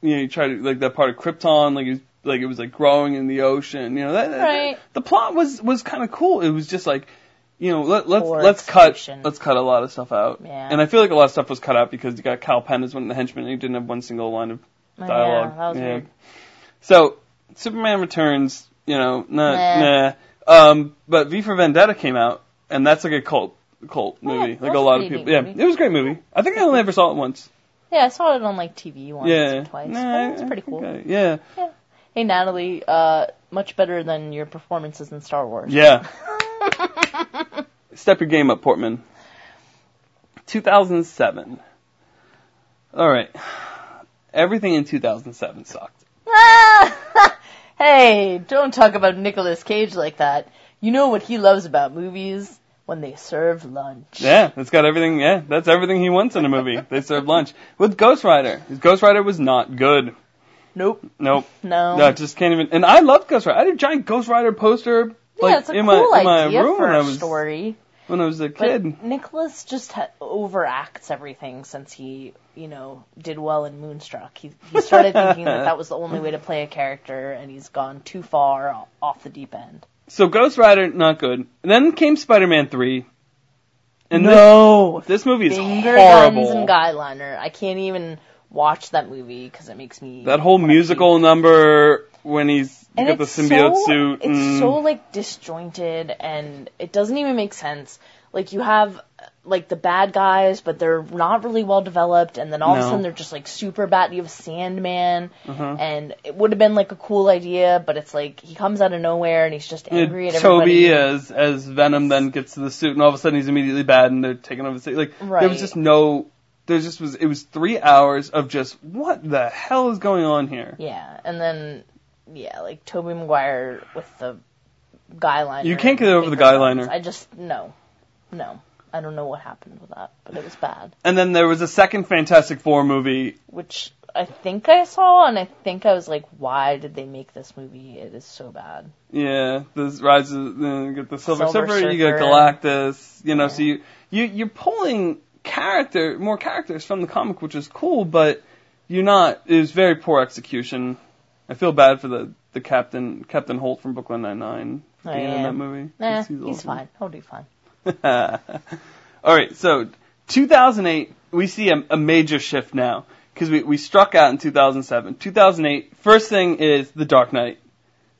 Speaker 1: You know, he tried to like that part of Krypton, like was, like it was like growing in the ocean. You know, that, that- the plot was was kind of cool. It was just like, you know, let, let's let's cut let's cut a lot of stuff out.
Speaker 2: Yeah.
Speaker 1: And I feel like a lot of stuff was cut out because you got Kal Penn as one of the henchmen, and he didn't have one single line of dialogue.
Speaker 2: Yeah, that was weird.
Speaker 1: So Superman Returns, you know, nah,
Speaker 2: Nah.
Speaker 1: nah. Um, but V for Vendetta came out, and that's like a cult cult movie.
Speaker 2: that
Speaker 1: like
Speaker 2: was
Speaker 1: a lot of people.
Speaker 2: neat
Speaker 1: Yeah, it was a great movie. I think I only ever saw it once.
Speaker 2: Yeah, I saw it on like TV once
Speaker 1: yeah,
Speaker 2: or twice.
Speaker 1: Nah,
Speaker 2: it's pretty cool.
Speaker 1: okay, Yeah,
Speaker 2: Hey Natalie, uh, much better than your performances in Star Wars.
Speaker 1: yeah. [laughs] Step your game up, Portman. 2007. All right. Everything in 2007 sucked. [laughs]
Speaker 2: hey, don't talk about Nicolas Cage like that. You know what he loves about movies? When they serve lunch.
Speaker 1: Yeah, it's got everything. Yeah, that's everything he wants in a movie. they serve lunch with Ghost Rider. His Ghost Rider was not good.
Speaker 2: Nope.
Speaker 1: Nope.
Speaker 2: No.
Speaker 1: No, just can't even. And I loved Ghost Rider. I had a giant Ghost Rider poster like
Speaker 2: yeah, it's a
Speaker 1: in
Speaker 2: cool
Speaker 1: my in my
Speaker 2: idea
Speaker 1: room
Speaker 2: for
Speaker 1: when I was
Speaker 2: story.
Speaker 1: when I was a
Speaker 2: But
Speaker 1: kid.
Speaker 2: Nicholas just ha- overacts everything since he, you know, did well in Moonstruck. He he started thinking that that was the only way to play a character, and he's gone too far off the deep end.
Speaker 1: So Ghost Rider not good. And then came Spider-Man three. And
Speaker 2: no,
Speaker 1: this, this movie is
Speaker 2: finger guns and guyliner. I can't even watch that movie because it makes me
Speaker 1: that whole musical
Speaker 2: puke.
Speaker 1: number when he's
Speaker 2: And
Speaker 1: got the symbiote
Speaker 2: so,
Speaker 1: suit.
Speaker 2: It's
Speaker 1: and-
Speaker 2: so like disjointed and it doesn't even make sense. Like you have like the bad guys, but they're not really well developed, and then all of a sudden they're just like super bad. You have Sandman,
Speaker 1: Uh-huh.
Speaker 2: and it would have been like a cool idea, but it's like he comes out of nowhere and he's just
Speaker 1: Yeah,
Speaker 2: angry at everybody.
Speaker 1: Tobey as as Venom then gets to the suit, and all of a sudden he's immediately bad, and they're taking over the city. Like there was just no, there just was. It was three hours of just what the hell is going on here?
Speaker 2: Yeah, and then yeah, like Tobey Maguire with the guy liner.
Speaker 1: You can't get over the guy liner.
Speaker 2: I just no, no. I don't know what happened with that, but it was bad.
Speaker 1: And then there was a second Fantastic Four movie.
Speaker 2: which I think I saw, and I think I was like, why did they make this movie? It is so bad.
Speaker 1: Yeah, this rises. Uh, you get the Silver,
Speaker 2: Silver
Speaker 1: Surfer. You get Galactus. You know,
Speaker 2: Yeah.
Speaker 1: so you you you're pulling character more characters from the comic, which is cool, but you're not. It was very poor execution. I feel bad for the the captain Captain Holt from Brooklyn Nine Nine
Speaker 2: Oh,
Speaker 1: being in
Speaker 2: yeah.
Speaker 1: that movie.
Speaker 2: Nah,
Speaker 1: He's-
Speaker 2: he's, fine. He'll do fine. [laughs]
Speaker 1: All right, so 2008, we see a, a major shift now because we, we struck out in 2007. 2008, first thing is The Dark Knight.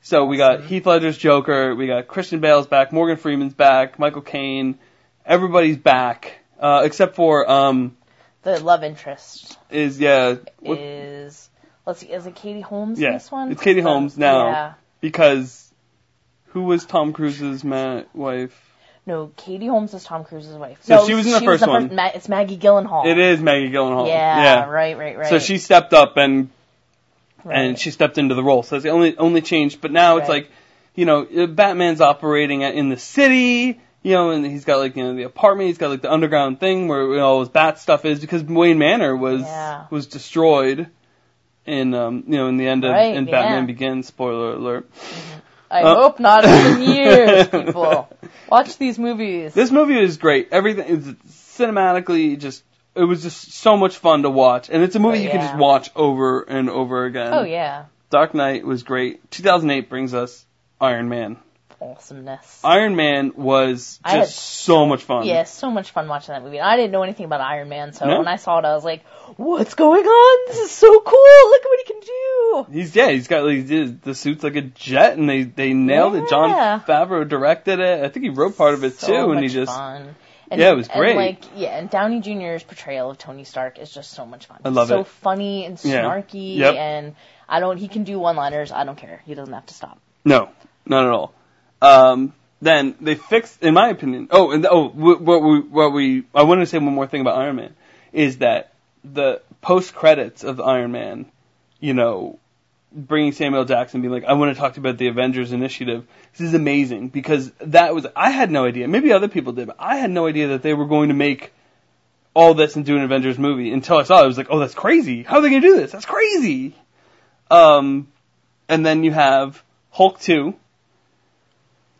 Speaker 1: So we got Heath Ledger's Joker, we got Christian Bale's back, Morgan Freeman's back, Michael Caine, everybody's back, uh, except for um
Speaker 2: The love interest
Speaker 1: is yeah what,
Speaker 2: is let's see, is it Katie Holmes in
Speaker 1: Yeah,
Speaker 2: this one?
Speaker 1: it's Katie Holmes now.
Speaker 2: Yeah.
Speaker 1: because who was Tom Cruise's ma- wife?
Speaker 2: No, Katie Holmes is Tom Cruise's wife.
Speaker 1: So
Speaker 2: no,
Speaker 1: she was in the
Speaker 2: she
Speaker 1: first
Speaker 2: the
Speaker 1: one.
Speaker 2: Ma- it's Maggie Gyllenhaal.
Speaker 1: It is Maggie Gyllenhaal.
Speaker 2: Yeah,
Speaker 1: yeah.
Speaker 2: right, right, right.
Speaker 1: So she stepped up and
Speaker 2: right.
Speaker 1: and she stepped into the role. So it's the only only change. But now it's
Speaker 2: Right.
Speaker 1: like, you know, uh, Batman's operating in the city. You know, and he's got like you know the apartment. He's got like the underground thing where you know, all his bat stuff is because Wayne Manor was
Speaker 2: Yeah.
Speaker 1: was destroyed. In um, you know, in the end of
Speaker 2: Right,
Speaker 1: in
Speaker 2: yeah.
Speaker 1: Batman Begins. Spoiler alert.
Speaker 2: I
Speaker 1: uh,
Speaker 2: hope not in years, [laughs] people. Watch these movies.
Speaker 1: This movie is great. Everything is cinematically just. It was just so much fun to watch, and it's a movie
Speaker 2: Oh,
Speaker 1: you can just watch over and over again.
Speaker 2: oh yeah,
Speaker 1: Dark Knight was great. 2008 brings us Iron Man.
Speaker 2: Awesomeness.
Speaker 1: Iron Man was
Speaker 2: I had
Speaker 1: just so much fun.
Speaker 2: Yeah, so much fun watching that movie. I didn't know anything about Iron Man, so
Speaker 1: No?
Speaker 2: when I saw it, I was like, "What's going on? This is so cool! Look at what he can do!"
Speaker 1: He's yeah, he's got like he the suit's like a jet, and they they nailed it. Jon Favreau directed it. I think he wrote part of it
Speaker 2: So
Speaker 1: too, and he just
Speaker 2: fun. And,
Speaker 1: Yeah, it was great.
Speaker 2: And like, yeah, and Downey Jr.'s portrayal of Tony Stark is just so much fun.
Speaker 1: I love
Speaker 2: so
Speaker 1: it.
Speaker 2: funny and
Speaker 1: Yeah.
Speaker 2: snarky,
Speaker 1: Yep.
Speaker 2: and I don't. He can do one-liners. I don't care. He doesn't have to stop.
Speaker 1: No, not at all. Um, then they fixed, in my opinion. Oh, and oh, wh- what we, what we, I wanted to say one more thing about Iron Man is that the post credits of Iron Man, you know, bringing Samuel Jackson, being like, I want to talk to you about the Avengers Initiative. This is amazing because that was, I had no idea. Maybe other people did, but I had no idea that they were going to make all this and do an Avengers movie until I saw it. I was like, oh, that's crazy. How are they going to do this? That's crazy. Um, and then you have Hulk 2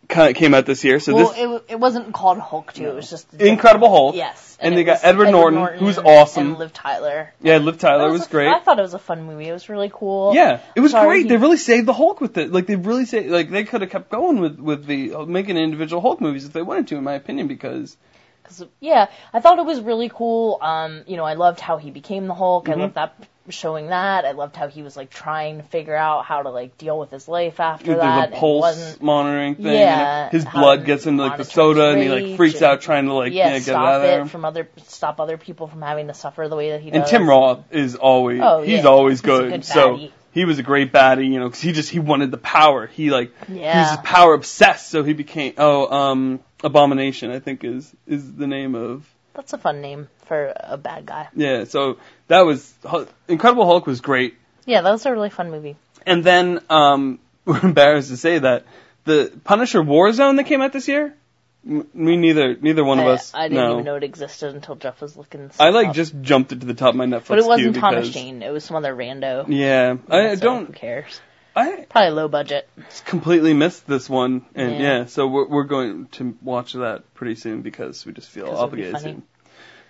Speaker 1: kind of came out this year. So
Speaker 2: well,
Speaker 1: this
Speaker 2: it, it wasn't called Hulk 2. It was just
Speaker 1: Incredible Hulk.
Speaker 2: Yes,
Speaker 1: And
Speaker 2: it
Speaker 1: they got
Speaker 2: was
Speaker 1: Edward Norton, who's awesome.
Speaker 2: and Liv Tyler.
Speaker 1: yeah, Liv Tyler
Speaker 2: That
Speaker 1: was,
Speaker 2: a-
Speaker 1: great.
Speaker 2: I thought it was a fun movie. It was really cool.
Speaker 1: Yeah, it was
Speaker 2: Sorry,
Speaker 1: great.
Speaker 2: he-
Speaker 1: They really saved the Hulk with it. Like they really saved. Like they could have kept going with with the uh, making individual Hulk movies if they wanted to, in my opinion, because.
Speaker 2: Cause, yeah, I thought it was really cool. Um, you know, I loved how he became the Hulk.
Speaker 1: Mm-hmm.
Speaker 2: I loved that showing that. I loved how he was like trying to figure out how to like deal with his life after
Speaker 1: there's
Speaker 2: that. and
Speaker 1: pulse monitoring thing.
Speaker 2: Yeah,
Speaker 1: his blood gets into like the soda, and he like freaks
Speaker 2: and-
Speaker 1: out trying to like
Speaker 2: yeah,
Speaker 1: get it
Speaker 2: stop
Speaker 1: out of there.
Speaker 2: it from other stop other people from having to suffer the way that he does. And.
Speaker 1: Tim Roth is always
Speaker 2: Oh,
Speaker 1: he's
Speaker 2: yeah.
Speaker 1: always
Speaker 2: He's a
Speaker 1: good.
Speaker 2: good
Speaker 1: so he was a great baddie, you know, because he just he wanted the power. He like he
Speaker 2: Yeah.
Speaker 1: was power obsessed, so he became oh um Abomination I think is is the name of
Speaker 2: That's a fun name for a bad guy.
Speaker 1: yeah. So that was Incredible Hulk was great,
Speaker 2: Yeah, that was a really fun movie.
Speaker 1: and then um [laughs] we're embarrassed to say that the Punisher Warzone that came out this year. m- Me neither. Neither one of
Speaker 2: I,
Speaker 1: us.
Speaker 2: I didn't
Speaker 1: no.
Speaker 2: even know it existed until Jeff was looking.
Speaker 1: I like
Speaker 2: up.
Speaker 1: just jumped it to the top of my Netflix
Speaker 2: But it wasn't Thomas
Speaker 1: because
Speaker 2: Jane. It was some other rando.
Speaker 1: yeah, I, I
Speaker 2: So
Speaker 1: don't.
Speaker 2: Who cares?
Speaker 1: I
Speaker 2: Probably low budget.
Speaker 1: completely missed this one, and yeah,
Speaker 2: Yeah.
Speaker 1: so we're we're going to watch that pretty soon because we just feel
Speaker 2: 'Cause it'll be
Speaker 1: obligated.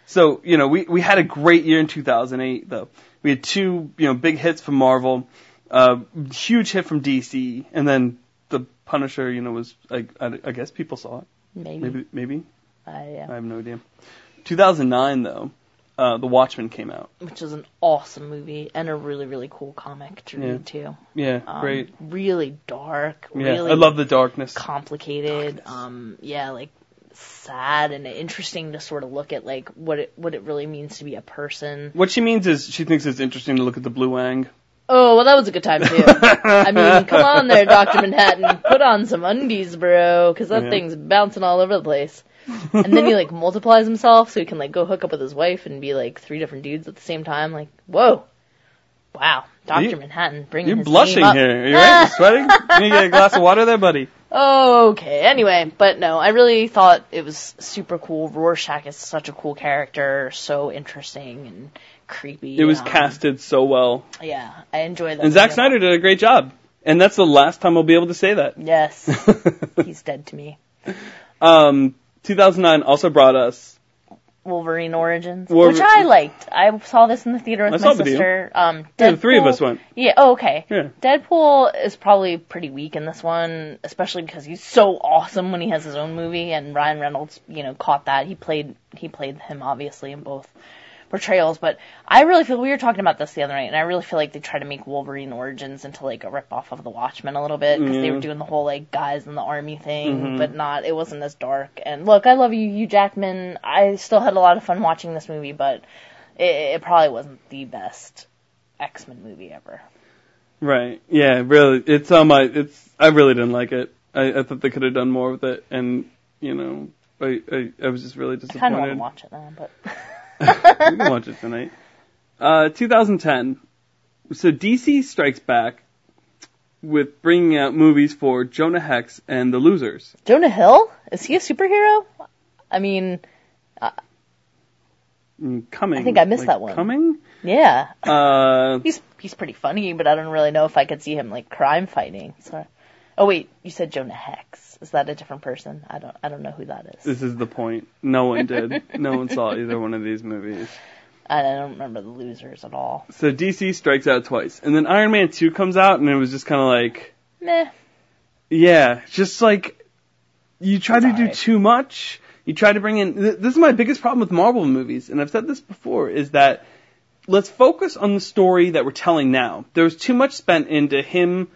Speaker 1: So you know, we we had a great year in 2008 though. We had two you know big hits from Marvel, uh, huge hit from DC, and then the Punisher. You know, was I, I, I guess people saw it.
Speaker 2: Maybe.
Speaker 1: Maybe maybe
Speaker 2: I, yeah.
Speaker 1: I have no idea. 2009 though, uh, The Watchmen came out.
Speaker 2: Which is an awesome movie and a really really cool comic to
Speaker 1: Yeah.
Speaker 2: read too.
Speaker 1: Yeah,
Speaker 2: Um,
Speaker 1: great.
Speaker 2: Really dark.
Speaker 1: Yeah,
Speaker 2: really
Speaker 1: I love the darkness.
Speaker 2: complicated. Um, yeah, like sad and interesting to sort of look at like what it what it really means to be a person.
Speaker 1: What she means is she thinks it's interesting to look at the blue wang.
Speaker 2: Oh, well, that was a good time too. [laughs] I mean, come on there, Doctor Manhattan, put on some undies, bro, because that
Speaker 1: Yeah.
Speaker 2: thing's bouncing all over the place. And then he like multiplies himself so he can like go hook up with his wife and be like three different dudes at the same time. Like, whoa, wow, Doctor Manhattan, bringing
Speaker 1: You're blushing here. Are you right? You're sweating? Can [laughs] you get a glass of water there, buddy?
Speaker 2: Okay, anyway, but no, I really thought it was super cool. Rorschach is such a cool character, so interesting and creepy.
Speaker 1: It was
Speaker 2: um,
Speaker 1: casted so well.
Speaker 2: Yeah, I enjoy that.
Speaker 1: And Zack. Snyder did a great job. And that's the last time I'll be able to say that.
Speaker 2: Yes, [laughs] he's dead to me.
Speaker 1: um, 2009 also brought us.
Speaker 2: Wolverine Origins,
Speaker 1: Wolver-
Speaker 2: which I liked. I saw this in the theater with
Speaker 1: I
Speaker 2: my
Speaker 1: saw it with you.
Speaker 2: sister. Um,
Speaker 1: Yeah, the three of us went.
Speaker 2: Yeah. Oh, okay.
Speaker 1: Yeah.
Speaker 2: Deadpool is probably pretty weak in this one, especially because he's so awesome when he has his own movie, and Ryan Reynolds, you know, caught that. He played he played him obviously in both portrayals, but I really feel we were talking about this the other night, and I really feel like they try to make Wolverine Origins into like a rip off of The Watchmen a little bit because they were doing the whole like guys in the army thing,
Speaker 1: Mhm.
Speaker 2: but not. It wasn't as dark. And look, I love you, Hugh Jackman. I still had a lot of fun watching this movie, but it, it probably wasn't the best X Men movie ever.
Speaker 1: Right. Yeah, really. It's on my, it's, I really didn't like it. I, I thought they could have done more with it. And, you know, I, I, I was just really disappointed.
Speaker 2: I kind of want to watch it now, but [laughs]
Speaker 1: we can watch it tonight. Uh, 2010. So DC strikes back with bringing out movies for Jonah Hex and The Losers.
Speaker 2: Jonah Hill is he a superhero? I mean,
Speaker 1: Mm, Coming.
Speaker 2: I think I missed
Speaker 1: like,
Speaker 2: that one.
Speaker 1: Coming?
Speaker 2: yeah,
Speaker 1: Uh, [laughs]
Speaker 2: he's he's pretty funny, but I don't really know if I could see him like crime fighting. So, oh wait, you said Jonah Hex. Is that a different person? I don't I don't know who that is.
Speaker 1: this is the point. No one did. no one saw either one of these movies. [laughs]
Speaker 2: I don't remember the losers at all.
Speaker 1: So DC strikes out twice. And then Iron Man 2 comes out and it was just kind of like,
Speaker 2: Meh.
Speaker 1: yeah, just like, you try
Speaker 2: It's
Speaker 1: to do
Speaker 2: alright.
Speaker 1: too much. You try to bring in, th- this is my biggest problem with Marvel movies, and I've said this before, is that let's focus on the story that we're telling now. There was too much spent into him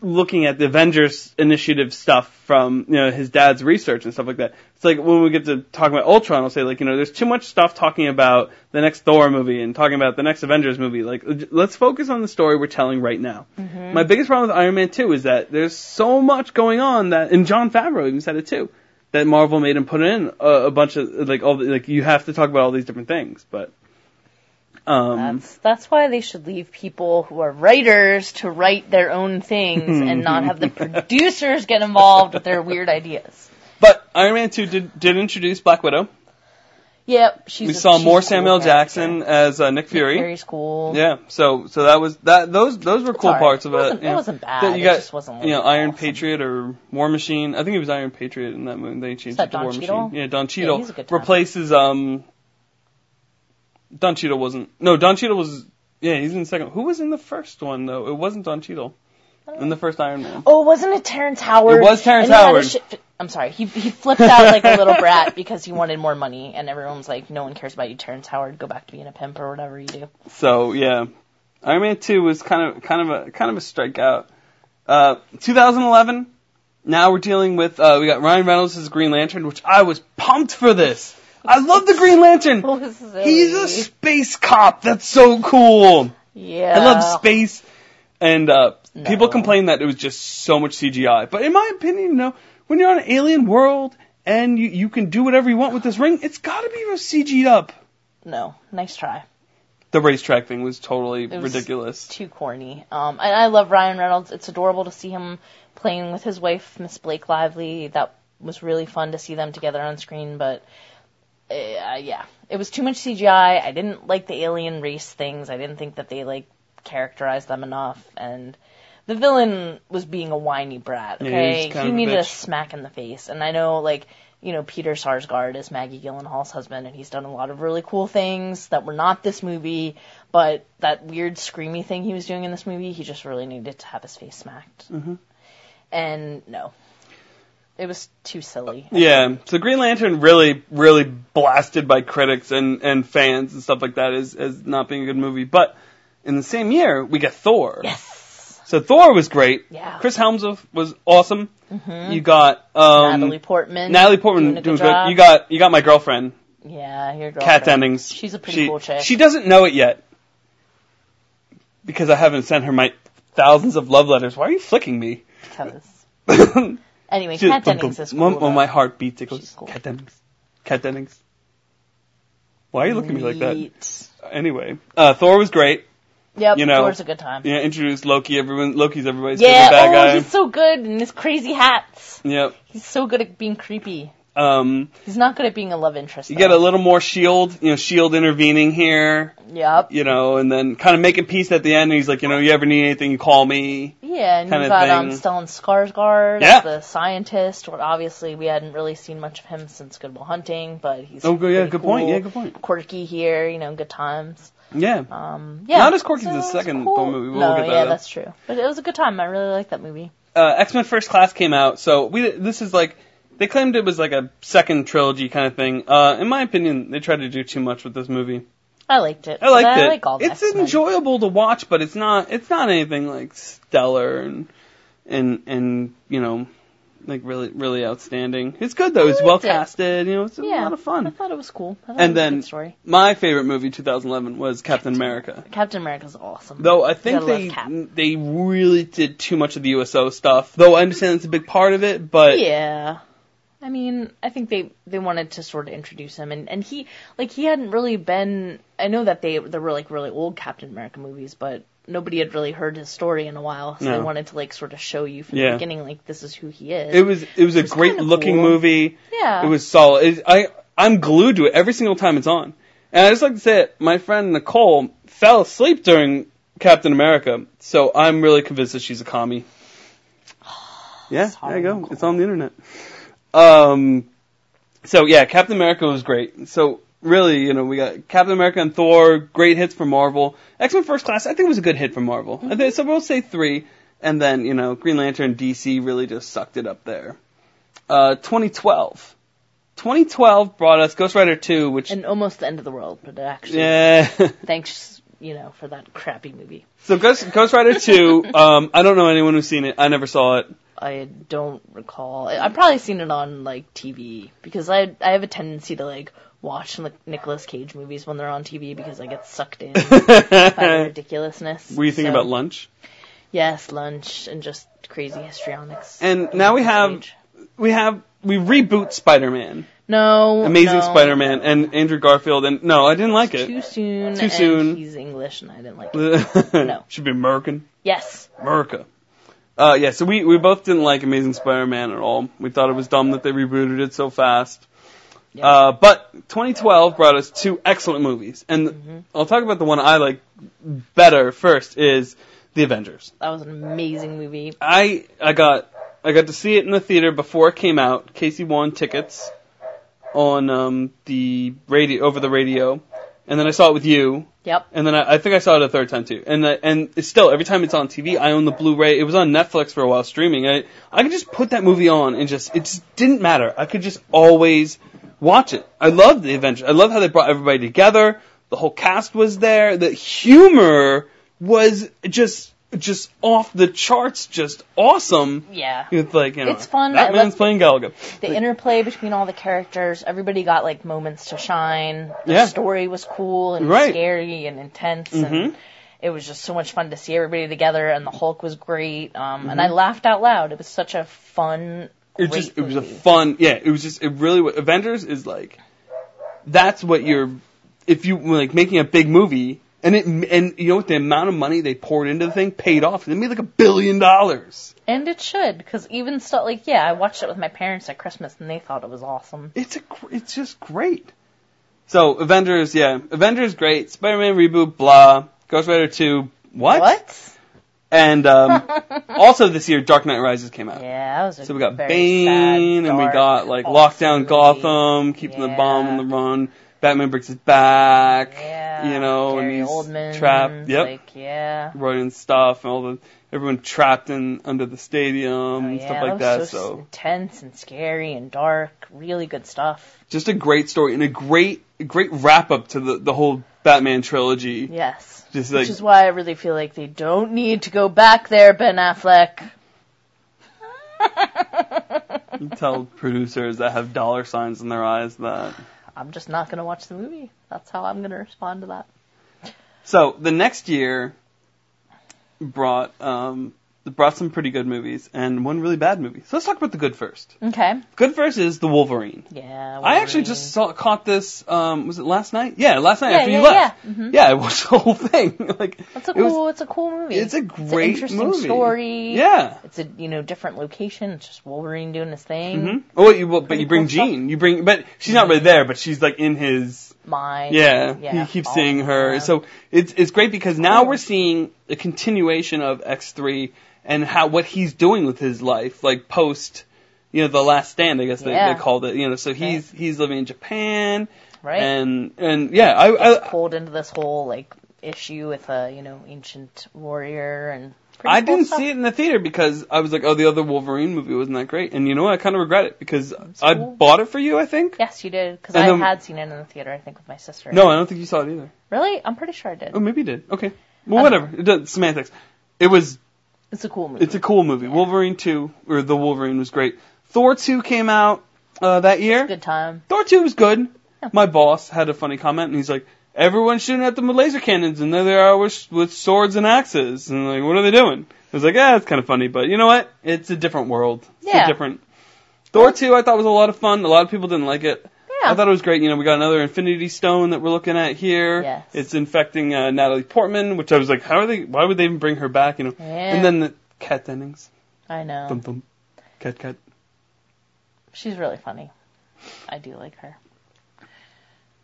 Speaker 1: looking at the Avengers initiative stuff from you know his dad's research and stuff like that. It's like when we get to talk about Ultron, I'll say like you know there's too much stuff talking about the next Thor movie and talking about the next Avengers movie. Like let's focus on the story we're telling right now. Mm-hmm. My biggest problem with Iron Man 2 is that there's so much going on that, and Jon Favreau even said it too, that Marvel made him put in a, a bunch of like all the, like you have to talk about all these different things, but. Um,
Speaker 2: That's that's why they should leave people who are writers to write their own things [laughs] and not have the producers get involved with their weird ideas.
Speaker 1: but Iron Man 2 did, did introduce Black Widow.
Speaker 2: Yep, she's.
Speaker 1: we
Speaker 2: a-
Speaker 1: saw
Speaker 2: she's
Speaker 1: more
Speaker 2: a cool
Speaker 1: Samuel
Speaker 2: character.
Speaker 1: Jackson as uh, Nick Fury.
Speaker 2: Fury's cool.
Speaker 1: Yeah, so so that was that. Those those were cool
Speaker 2: alright.
Speaker 1: parts of
Speaker 2: It
Speaker 1: it.
Speaker 2: wasn't-
Speaker 1: you
Speaker 2: it
Speaker 1: know.
Speaker 2: wasn't bad.
Speaker 1: That You
Speaker 2: It
Speaker 1: got
Speaker 2: just wasn't,
Speaker 1: you know Iron
Speaker 2: awesome.
Speaker 1: Patriot or War Machine. I think it was Iron Patriot in that movie. They changed
Speaker 2: that
Speaker 1: it to
Speaker 2: Don
Speaker 1: War
Speaker 2: Cheadle?
Speaker 1: Machine. Yeah, Don
Speaker 2: Yeah,
Speaker 1: Cheadle
Speaker 2: a good
Speaker 1: replaces um. Don Cheadle wasn't. No, Don Cheadle was. Yeah, he's in the second. Who was in the first one though? It wasn't Don Cheadle. In the first Iron Man.
Speaker 2: Oh, wasn't it Terrence Howard?
Speaker 1: It was Terrence
Speaker 2: And he had
Speaker 1: Howard.
Speaker 2: shit- I'm sorry. He he flipped out like a little brat because he wanted more money, and everyone was like, "No one cares about you, Terrence Howard. Go back to being a pimp or whatever you do."
Speaker 1: So yeah, Iron Man two was kind of kind of a kind of a strikeout. Uh, 2011. Now we're dealing with uh, we got Ryan Reynolds as Green Lantern, which I was pumped for this. I love the Green Lantern. [laughs]
Speaker 2: Is
Speaker 1: He's a space cop. That's so cool.
Speaker 2: Yeah.
Speaker 1: I love space. And uh,
Speaker 2: No.
Speaker 1: people complain that it was just so much CGI. But in my opinion, you know, when you're on an alien world and you, you can do whatever you want with this ring, it's got to be CG'd up.
Speaker 2: No, nice try.
Speaker 1: The racetrack thing was totally
Speaker 2: It was
Speaker 1: ridiculous.
Speaker 2: Too corny. Um, and I love Ryan Reynolds. It's adorable to see him playing with his wife, Miss Blake Lively. That was really fun to see them together on screen. But uh, yeah, it was too much CGI. I didn't like the alien race things. I didn't think that they like characterized them enough. And the villain was being a whiny brat.
Speaker 1: Yeah, he
Speaker 2: Okay,
Speaker 1: was
Speaker 2: he
Speaker 1: of a
Speaker 2: needed a smack in the face. And I know like. You know, Peter Sarsgaard is Maggie Gyllenhaal's husband, and he's done a lot of really cool things that were not this movie. But that weird screamy thing he was doing in this movie, he just really needed to have his face smacked. Mm-hmm. And no, it was too silly.
Speaker 1: Yeah, so Green Lantern really, really blasted by critics and, and fans and stuff like that as, as not being a good movie. But in the same year, we got Thor.
Speaker 2: Yes.
Speaker 1: So Thor was great.
Speaker 2: Yeah.
Speaker 1: Chris Hemsworth was awesome. You got um,
Speaker 2: Natalie Portman.
Speaker 1: Natalie Portman
Speaker 2: doing
Speaker 1: doing
Speaker 2: good.
Speaker 1: You got you got my girlfriend,
Speaker 2: yeah, your girlfriend.
Speaker 1: Kat Dennings.
Speaker 2: She's a pretty
Speaker 1: she,
Speaker 2: cool chick.
Speaker 1: She doesn't know it yet because I haven't sent her my thousands of love letters. Why are you flicking me?
Speaker 2: Because- [laughs] Anyway, Kat Dennings is cool.
Speaker 1: When, when my heart beats, it goes,
Speaker 2: cool.
Speaker 1: Kat Dennings. Kat Dennings. Why are you looking at me like that? Anyway, uh, Thor was great.
Speaker 2: Yep,
Speaker 1: You know,
Speaker 2: Thor's a good time.
Speaker 1: Yeah, introduced Loki. Everyone, Loki's everybody's
Speaker 2: Yeah,
Speaker 1: favorite bad
Speaker 2: oh,
Speaker 1: guy.
Speaker 2: he's so good in his crazy hats.
Speaker 1: Yep.
Speaker 2: He's so good at being creepy.
Speaker 1: Um,
Speaker 2: He's not good at being a love interest.
Speaker 1: you
Speaker 2: though.
Speaker 1: get a little more Shield. You know, Shield intervening here.
Speaker 2: Yep.
Speaker 1: You know, and then kind of making peace at the end. And he's like, you know, you ever need anything, you call me.
Speaker 2: Yeah, and you got um. Stellan Skarsgård
Speaker 1: Yeah.
Speaker 2: the scientist. Or obviously, we hadn't really seen much of him since Good Will Hunting, but he's
Speaker 1: Oh, good, yeah, good point. Yeah, good point.
Speaker 2: Quirky here, you know, good times.
Speaker 1: Yeah.
Speaker 2: Um, yeah,
Speaker 1: Not as quirky
Speaker 2: so
Speaker 1: as the second
Speaker 2: cool.
Speaker 1: Movie. We'll
Speaker 2: no,
Speaker 1: that
Speaker 2: yeah,
Speaker 1: up.
Speaker 2: that's true. But it was a good time. I really liked that movie.
Speaker 1: uh, X Men First Class came out, so we this is like they claimed it was like a second trilogy kind of thing. Uh, in my opinion, they tried to do too much with this movie.
Speaker 2: I liked it.
Speaker 1: I liked
Speaker 2: I
Speaker 1: it.
Speaker 2: like all
Speaker 1: it's
Speaker 2: X-Men.
Speaker 1: enjoyable to watch, but it's not it's not anything like stellar and and and you know like really really outstanding. It's good though. It's well
Speaker 2: it.
Speaker 1: casted. You know, it's a
Speaker 2: Yeah,
Speaker 1: lot of fun.
Speaker 2: I thought it was cool. I thought
Speaker 1: And
Speaker 2: a
Speaker 1: then my favorite movie 2011 was Captain America.
Speaker 2: Captain America's awesome.
Speaker 1: Though I think they they really did too much of the USO stuff. Though I understand it's a big part of it, but
Speaker 2: Yeah. I mean, I think they they wanted to sort of introduce him, and and he like he hadn't really been. I know that they there were like really old Captain America movies, but nobody had really heard his story in a while, so they wanted to like sort of show you from
Speaker 1: Yeah.
Speaker 2: the beginning, like this is who he is.
Speaker 1: it was it was a
Speaker 2: was
Speaker 1: great looking
Speaker 2: cool.
Speaker 1: movie.
Speaker 2: yeah,
Speaker 1: It was solid. It, I I'm glued to it every single time it's on. And I just like to say it. My friend Nicole fell asleep during Captain America, so I'm really convinced that she's a commie. [gasps] Yeah, there you go.
Speaker 2: Nicole.
Speaker 1: It's on the internet. Um, so yeah, Captain America was great. So really, you know, we got Captain America and Thor, great hits for Marvel. X Men First Class, I think was a good hit for Marvel. I think so. We'll say three, and then you know, Green Lantern, DC really just sucked it up there. Uh, 2012. 2012 brought us Ghost Rider 2, which
Speaker 2: and almost the end of the world, but it actually
Speaker 1: yeah, [laughs]
Speaker 2: thanks you know, for that crappy movie.
Speaker 1: So Ghost, Ghost Rider 2, um, I don't know anyone who's seen it. I never saw it.
Speaker 2: I don't recall. I've probably seen it on like TV because I I have a tendency to like watch like Nicolas Cage movies when they're on TV because I get sucked in by the [laughs] ridiculousness.
Speaker 1: Were you thinking
Speaker 2: So,
Speaker 1: about lunch?
Speaker 2: Yes, lunch and just crazy histrionics.
Speaker 1: And now we have
Speaker 2: Cage.
Speaker 1: we have we reboot Spider-Man,
Speaker 2: no
Speaker 1: Amazing
Speaker 2: no,
Speaker 1: Spider-Man, and Andrew Garfield. And no, I didn't like it.
Speaker 2: too soon.
Speaker 1: Too soon.
Speaker 2: He's English and I didn't like [laughs] it. No.
Speaker 1: Should be American.
Speaker 2: Yes.
Speaker 1: America. Uh, yeah, so we, we both didn't like Amazing Spider-Man at all. We thought it was dumb that they rebooted it so fast.
Speaker 2: Yeah.
Speaker 1: Uh, but 2012 brought us two excellent movies. And
Speaker 2: Mm-hmm.
Speaker 1: I'll talk about the one I like better first is The Avengers.
Speaker 2: That was an amazing movie.
Speaker 1: I, I got, I got to see it in the theater before it came out. Casey won tickets on, um, the radio, over the radio. And then I saw it with you.
Speaker 2: Yep.
Speaker 1: And then I, I think I saw it a third time too. And the, and it's still every time it's on TV, I own the Blu-ray. It was on Netflix for a while streaming. I I could just put that movie on and just it just didn't matter. I could just always watch it. I loved the adventure. I love how they brought everybody together. The whole cast was there. The humor was just just off the charts, just awesome.
Speaker 2: Yeah.
Speaker 1: It's like you know,
Speaker 2: It's fun.
Speaker 1: That
Speaker 2: I
Speaker 1: man's playing Galaga.
Speaker 2: The interplay between all the characters, everybody got like moments to shine. The
Speaker 1: Yeah.
Speaker 2: story was cool and
Speaker 1: Right.
Speaker 2: scary and intense
Speaker 1: Mhm.
Speaker 2: and it was just so much fun to see everybody together and the Hulk was great. Um and I laughed out loud. It was such a fun
Speaker 1: it just it was a fun yeah it was just it really avengers is like that's what you're if you like making a big movie and it and you know what the amount of money they poured into the thing paid off they made like a billion dollars
Speaker 2: And it should, because even stuff like yeah, I watched it with my parents at Christmas and they thought it was awesome.
Speaker 1: it's a it's just great so avengers yeah avengers great spider-man reboot blah ghost rider 2 what,
Speaker 2: What?
Speaker 1: and um [laughs] also this year dark knight rises came out
Speaker 2: Yeah, that was a
Speaker 1: So we got Bane,
Speaker 2: sad,
Speaker 1: and we got like Lockdown
Speaker 2: movie.
Speaker 1: Gotham, keeping the bomb on the run. Batman breaks his back,
Speaker 2: Yeah,
Speaker 1: you know,
Speaker 2: Gary
Speaker 1: and he's
Speaker 2: Oldman,
Speaker 1: trapped. Yep,
Speaker 2: Like, yeah.
Speaker 1: running stuff, and all the everyone trapped in under the stadium
Speaker 2: Oh,
Speaker 1: and
Speaker 2: yeah,
Speaker 1: stuff like that.
Speaker 2: So,
Speaker 1: So
Speaker 2: intense and scary and dark. Really good stuff.
Speaker 1: just a great story and a great great wrap up to the the whole Batman trilogy.
Speaker 2: Yes.
Speaker 1: Just like
Speaker 2: Which is why I really feel like they don't need to go back there, Ben Affleck. [laughs]
Speaker 1: you tell producers that have dollar signs in their eyes that.
Speaker 2: I'm just not going to watch the movie. That's how I'm going to respond to that.
Speaker 1: So the next year brought um brought some pretty good movies and one really bad movie. So let's talk about the good first.
Speaker 2: Okay.
Speaker 1: Good first is the Wolverine.
Speaker 2: Yeah.
Speaker 1: I actually just saw caught this. Um, was it last night? Yeah, last night
Speaker 2: Yeah,
Speaker 1: after
Speaker 2: yeah,
Speaker 1: you left.
Speaker 2: yeah. Mhm.
Speaker 1: Yeah, I watched [laughs] the whole thing. [laughs] like
Speaker 2: It's a
Speaker 1: it was-
Speaker 2: cool. it's a cool movie.
Speaker 1: it's a
Speaker 2: It's
Speaker 1: great
Speaker 2: an interesting
Speaker 1: movie.
Speaker 2: story.
Speaker 1: Yeah.
Speaker 2: It's a you know different location. It's just Wolverine doing his thing.
Speaker 1: hmm Oh, you, well, but you bring
Speaker 2: cool stuff.
Speaker 1: Jean. You bring, but she's not really there. But she's like in his.
Speaker 2: mind.
Speaker 1: Yeah,
Speaker 2: Yeah.
Speaker 1: he keeps seeing her. So it's it's great because now
Speaker 2: Cool.
Speaker 1: we're seeing a continuation of X three and how what he's doing with his life, like post, you know, the Last Stand. I guess they,
Speaker 2: Yeah.
Speaker 1: they called it. You know, so he's he's living in Japan,
Speaker 2: right.
Speaker 1: and and yeah, I, I
Speaker 2: pulled into this whole like issue with a you know ancient warrior and.
Speaker 1: I
Speaker 2: cool
Speaker 1: didn't
Speaker 2: stuff.
Speaker 1: see it in the theater because I was like, oh, the other Wolverine movie wasn't that great, and you know what? I kind of regret it because I
Speaker 2: cool.
Speaker 1: bought it for you. I think.
Speaker 2: Yes, you did because I
Speaker 1: then-
Speaker 2: had seen it in the theater. I think with my sister.
Speaker 1: No, I don't think you saw it either.
Speaker 2: Really? I'm pretty sure I did.
Speaker 1: Oh, maybe you did. Okay. Well,
Speaker 2: I don't
Speaker 1: whatever. It does, semantics. It was
Speaker 2: It's a cool movie.
Speaker 1: It's a cool movie. Wolverine 2, or The Wolverine was great. Thor 2 came out uh, that year.
Speaker 2: good time.
Speaker 1: Thor 2 was good.
Speaker 2: Yeah.
Speaker 1: My boss had a funny comment, and he's like, everyone's shooting at them with laser cannons, and there they are with, with swords and axes. And like, what are they doing? I was like, ah, it's kind of funny, but you know what? It's a different world. It's
Speaker 2: Yeah.
Speaker 1: a different. Thor 2 I thought was a lot of fun. A lot of people didn't like it.
Speaker 2: Yeah.
Speaker 1: I thought it was great. You know, we got another Infinity Stone that we're looking at here.
Speaker 2: Yes.
Speaker 1: It's infecting uh, Natalie Portman, which I was like, how are they? Why would they even bring her back? You know.
Speaker 2: Yeah.
Speaker 1: And then the Kat Dennings.
Speaker 2: I know.
Speaker 1: Cat cat.
Speaker 2: She's really funny. I do like her.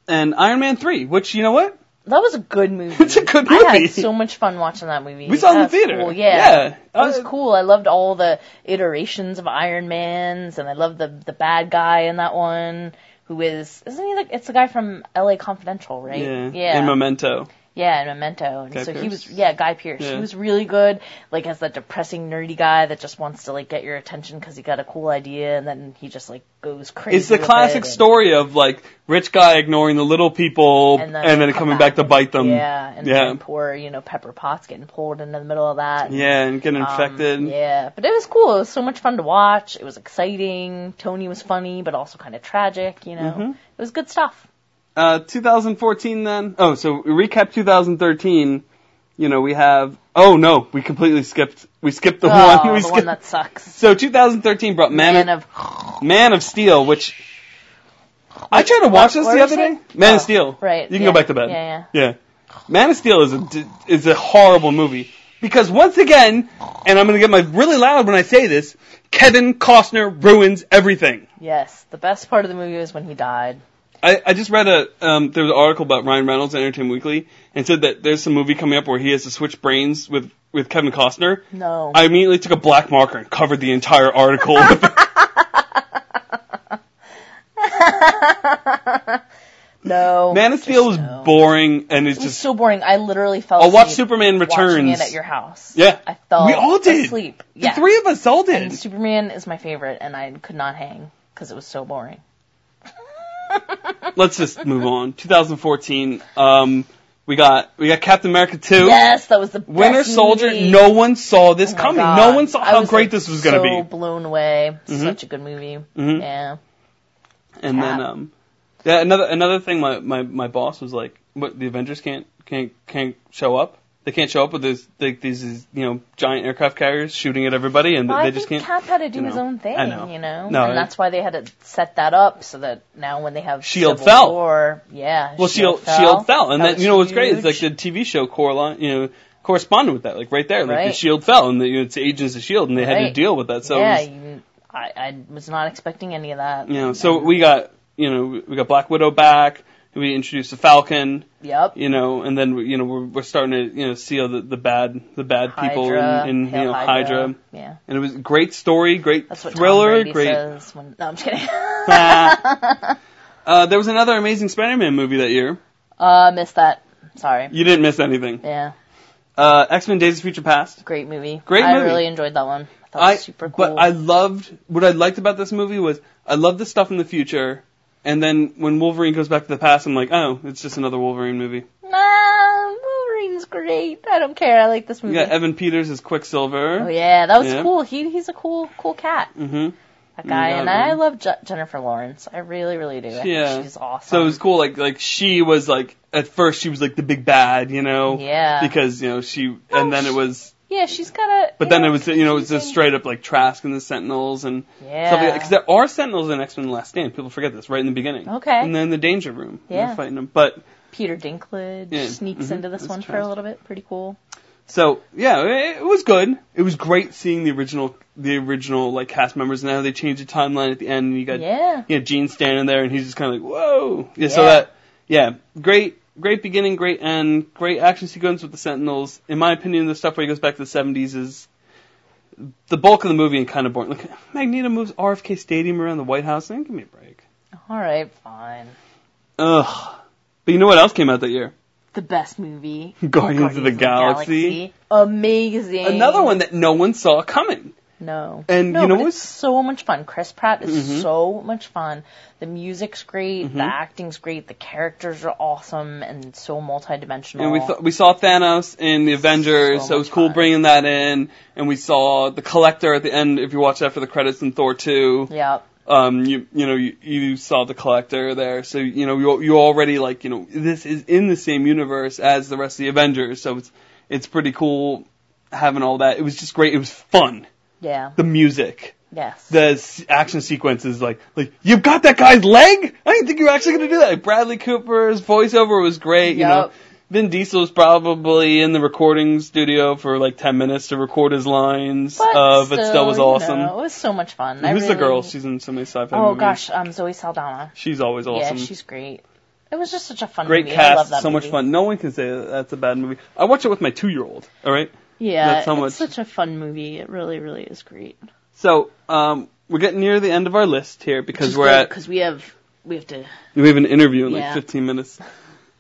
Speaker 1: And Iron Man 3, which, you know what?
Speaker 2: That was a good movie. [laughs]
Speaker 1: It's a good movie.
Speaker 2: I had so much fun watching that movie.
Speaker 1: We saw it in the theater.
Speaker 2: Cool. Yeah.
Speaker 1: Yeah.
Speaker 2: It was
Speaker 1: Uh,
Speaker 2: cool. I loved all the iterations of Iron Mans, and I loved the the bad guy in that one, who is isn't he like it's the guy from L.A. Confidential, right?
Speaker 1: Yeah.
Speaker 2: Yeah.
Speaker 1: In Memento.
Speaker 2: Yeah, and Memento. And
Speaker 1: Guy
Speaker 2: so he was, yeah, Guy Pearce.
Speaker 1: Yeah.
Speaker 2: He was really good, like as that depressing, nerdy guy that just wants to like get your attention because he got a cool idea, and then he just like goes crazy.
Speaker 1: It's the classic
Speaker 2: it, and-
Speaker 1: story of like rich guy ignoring the little people
Speaker 2: And
Speaker 1: and
Speaker 2: then,
Speaker 1: then, coming back to bite them.
Speaker 2: Yeah, and
Speaker 1: yeah.
Speaker 2: then poor, you know, Pepper Potts getting pulled into the middle of that. and,
Speaker 1: Yeah, and getting
Speaker 2: um,
Speaker 1: infected.
Speaker 2: yeah, but it was cool. It was so much fun to watch. It was exciting. Tony was funny, but also kind of tragic. You know,
Speaker 1: Mhm.
Speaker 2: it was good stuff.
Speaker 1: Uh, 2014 then. Oh, so recap 2013. You know, we have. Oh no, we completely skipped. We skipped the
Speaker 2: oh,
Speaker 1: one. [laughs] We
Speaker 2: the
Speaker 1: skipped.
Speaker 2: one that sucks.
Speaker 1: So 2013 brought Man,
Speaker 2: Man
Speaker 1: of,
Speaker 2: of
Speaker 1: Man of Steel, which I tried to watch this
Speaker 2: what
Speaker 1: the other day. Man
Speaker 2: Oh,
Speaker 1: of Steel.
Speaker 2: right,
Speaker 1: You can
Speaker 2: yeah,
Speaker 1: go back to bed.
Speaker 2: yeah,
Speaker 1: Yeah. Man of Steel is a is a horrible movie because once again, and I'm gonna get my really loud when I say this, Kevin Costner ruins everything.
Speaker 2: Yes, the best part of the movie was when he died.
Speaker 1: I, I just read a um, there was an article about Ryan Reynolds in Entertainment Weekly and said that there's some movie coming up where he has to switch brains with with Kevin Costner.
Speaker 2: No.
Speaker 1: I immediately took a black marker and covered the entire article. [laughs]
Speaker 2: no.
Speaker 1: Man of Steel was
Speaker 2: no.
Speaker 1: boring and it's
Speaker 2: It
Speaker 1: just
Speaker 2: so boring. I literally fell
Speaker 1: I'll watch Superman Returns.
Speaker 2: at your house.
Speaker 1: yeah.
Speaker 2: I fell
Speaker 1: we all did.
Speaker 2: asleep.
Speaker 1: The
Speaker 2: Yeah.
Speaker 1: three of us all did.
Speaker 2: And Superman is my favorite, and I could not hang because it was so boring. [laughs]
Speaker 1: Let's just move on. 2014. Um, we got we got Captain America 2.
Speaker 2: Yes, that was the best
Speaker 1: Winter Soldier.
Speaker 2: movie.
Speaker 1: No one saw this
Speaker 2: Oh
Speaker 1: coming.
Speaker 2: God.
Speaker 1: No one saw how
Speaker 2: was,
Speaker 1: great
Speaker 2: like,
Speaker 1: this was going to
Speaker 2: So
Speaker 1: be.
Speaker 2: blown away.
Speaker 1: Mhm.
Speaker 2: Such a good movie.
Speaker 1: Mhm.
Speaker 2: Yeah.
Speaker 1: And then um, yeah, another another thing. My, my my boss was like, "What? The Avengers can't can't can't show up. They can't show up with this like these you know giant aircraft carriers shooting at everybody, and
Speaker 2: Well,
Speaker 1: they
Speaker 2: I
Speaker 1: just can't."
Speaker 2: Cap had to do
Speaker 1: you
Speaker 2: his own thing,
Speaker 1: I know.
Speaker 2: you know,
Speaker 1: No,
Speaker 2: and
Speaker 1: I-
Speaker 2: that's why they had to set that up so that now when they have
Speaker 1: Shield
Speaker 2: Civil
Speaker 1: fell.
Speaker 2: War, yeah,
Speaker 1: Well, Shield
Speaker 2: fell.
Speaker 1: Shield fell, and
Speaker 2: That
Speaker 1: then you know what's great is like the TV show correlate, you know, corresponded with that, like right there, like the Shield fell, and the, you know, it's Agents of Shield, and they had to deal with that. So
Speaker 2: yeah,
Speaker 1: was-
Speaker 2: you, I, I was not expecting any of that.
Speaker 1: you know, so we got you know we got Black Widow back. We introduced the Falcon,
Speaker 2: Yep.
Speaker 1: you know, and then you know we're we're starting to you know see all the the bad the bad people
Speaker 2: Hydra,
Speaker 1: in, in
Speaker 2: Hail
Speaker 1: you know
Speaker 2: Hydra.
Speaker 1: Hydra.
Speaker 2: Yeah.
Speaker 1: and it was a great story, great
Speaker 2: That's what
Speaker 1: thriller, great.
Speaker 2: says when. No, I'm just kidding. [laughs] [laughs]
Speaker 1: Uh, there was another amazing Spider-Man movie that year.
Speaker 2: uh, missed that. Sorry.
Speaker 1: You didn't miss anything.
Speaker 2: Yeah,
Speaker 1: Uh, X-Men: Days of Future Past.
Speaker 2: great movie.
Speaker 1: Great movie.
Speaker 2: I really enjoyed that one. I thought
Speaker 1: I
Speaker 2: super cool.
Speaker 1: but I loved what I liked about this movie was I loved the stuff in the future, and then when Wolverine goes back to the past, I'm like, oh, it's just another Wolverine movie.
Speaker 2: Nah, Wolverine's great. I don't care. I like this movie.
Speaker 1: Yeah, Evan Peters is Quicksilver.
Speaker 2: Oh yeah, that was
Speaker 1: Yeah.
Speaker 2: cool. He he's a cool cool cat.
Speaker 1: hmm
Speaker 2: That guy,
Speaker 1: You got
Speaker 2: and I
Speaker 1: him.
Speaker 2: love Je- Jennifer Lawrence. I really really do. I think
Speaker 1: Yeah.
Speaker 2: she's awesome.
Speaker 1: So it was cool. Like like she was like at first she was like the big bad, you know.
Speaker 2: Yeah.
Speaker 1: Because you know she
Speaker 2: Oh,
Speaker 1: and then it was
Speaker 2: yeah, she's got a.
Speaker 1: but then it was you know it was just straight up like Trask and the Sentinels and
Speaker 2: Yeah.
Speaker 1: stuff like that. Because there are Sentinels in X Men: The Last Stand. People forget this right in the beginning.
Speaker 2: Okay.
Speaker 1: And then the Danger Room.
Speaker 2: Yeah.
Speaker 1: They're fighting them. But
Speaker 2: Peter Dinklage
Speaker 1: Yeah,
Speaker 2: sneaks
Speaker 1: mhm,
Speaker 2: into this
Speaker 1: that's
Speaker 2: one for a little bit. Pretty cool.
Speaker 1: So yeah, it, it was good. It was great seeing the original, the original like cast members. Now they changed the timeline at the end, and you got
Speaker 2: Yeah.
Speaker 1: you know Jean standing there, and he's just kind of like whoa. Yeah, So that yeah, great, great beginning, great end, great action sequence with the Sentinels. In my opinion, the stuff where he goes back to the '70s is the bulk of the movie and kind of boring. Like Magneto moves RFK Stadium around the White House. Man, give me a break.
Speaker 2: All right, fine.
Speaker 1: Ugh. But you know what else came out that year?
Speaker 2: The best movie. [laughs]
Speaker 1: Guardians, of the Galaxy.
Speaker 2: Amazing.
Speaker 1: Another one that no one saw coming.
Speaker 2: No.
Speaker 1: And
Speaker 2: no,
Speaker 1: you know
Speaker 2: but
Speaker 1: what's-
Speaker 2: it's so much fun. Chris Pratt is
Speaker 1: Mhm.
Speaker 2: so much fun. The music's great,
Speaker 1: Mhm.
Speaker 2: the acting's great, the characters are awesome and so multidimensional.
Speaker 1: And we th- we saw Thanos in the Avengers, so,
Speaker 2: So
Speaker 1: it was cool
Speaker 2: fun.
Speaker 1: bringing that in. And we saw the Collector at the end. If you watch after the credits in Thor two,
Speaker 2: yeah.
Speaker 1: um, you you know you, you saw the Collector there, so you know you you already like you know this is in the same universe as the rest of the Avengers, so it's it's pretty cool having all that. It was just great. It was fun.
Speaker 2: Yeah.
Speaker 1: The music,
Speaker 2: Yes.
Speaker 1: the action sequences, like like you've got that guy's leg. I didn't think you were actually gonna do that. Like Bradley Cooper's voiceover was great. You know. Vin Diesel was probably in the recording studio for like 10 minutes to record his lines,
Speaker 2: but,
Speaker 1: uh,
Speaker 2: still,
Speaker 1: but still was
Speaker 2: you
Speaker 1: awesome.
Speaker 2: know, it was so much fun.
Speaker 1: Who's the girl? She's in so many sci-fi
Speaker 2: Oh
Speaker 1: movies.
Speaker 2: gosh, um, Zoe Saldana.
Speaker 1: She's always awesome.
Speaker 2: Yeah, she's great. It was just such a fun
Speaker 1: Great
Speaker 2: movie. I love
Speaker 1: cast, so much fun. No one can say that that's a bad movie. I watch it with my two-year-old. All right.
Speaker 2: Yeah,
Speaker 1: how
Speaker 2: it's such a fun movie. It really, really is great.
Speaker 1: So um, we're getting near the end of our list here because we're at
Speaker 2: because we have we have to.
Speaker 1: we have an interview in like 15 minutes.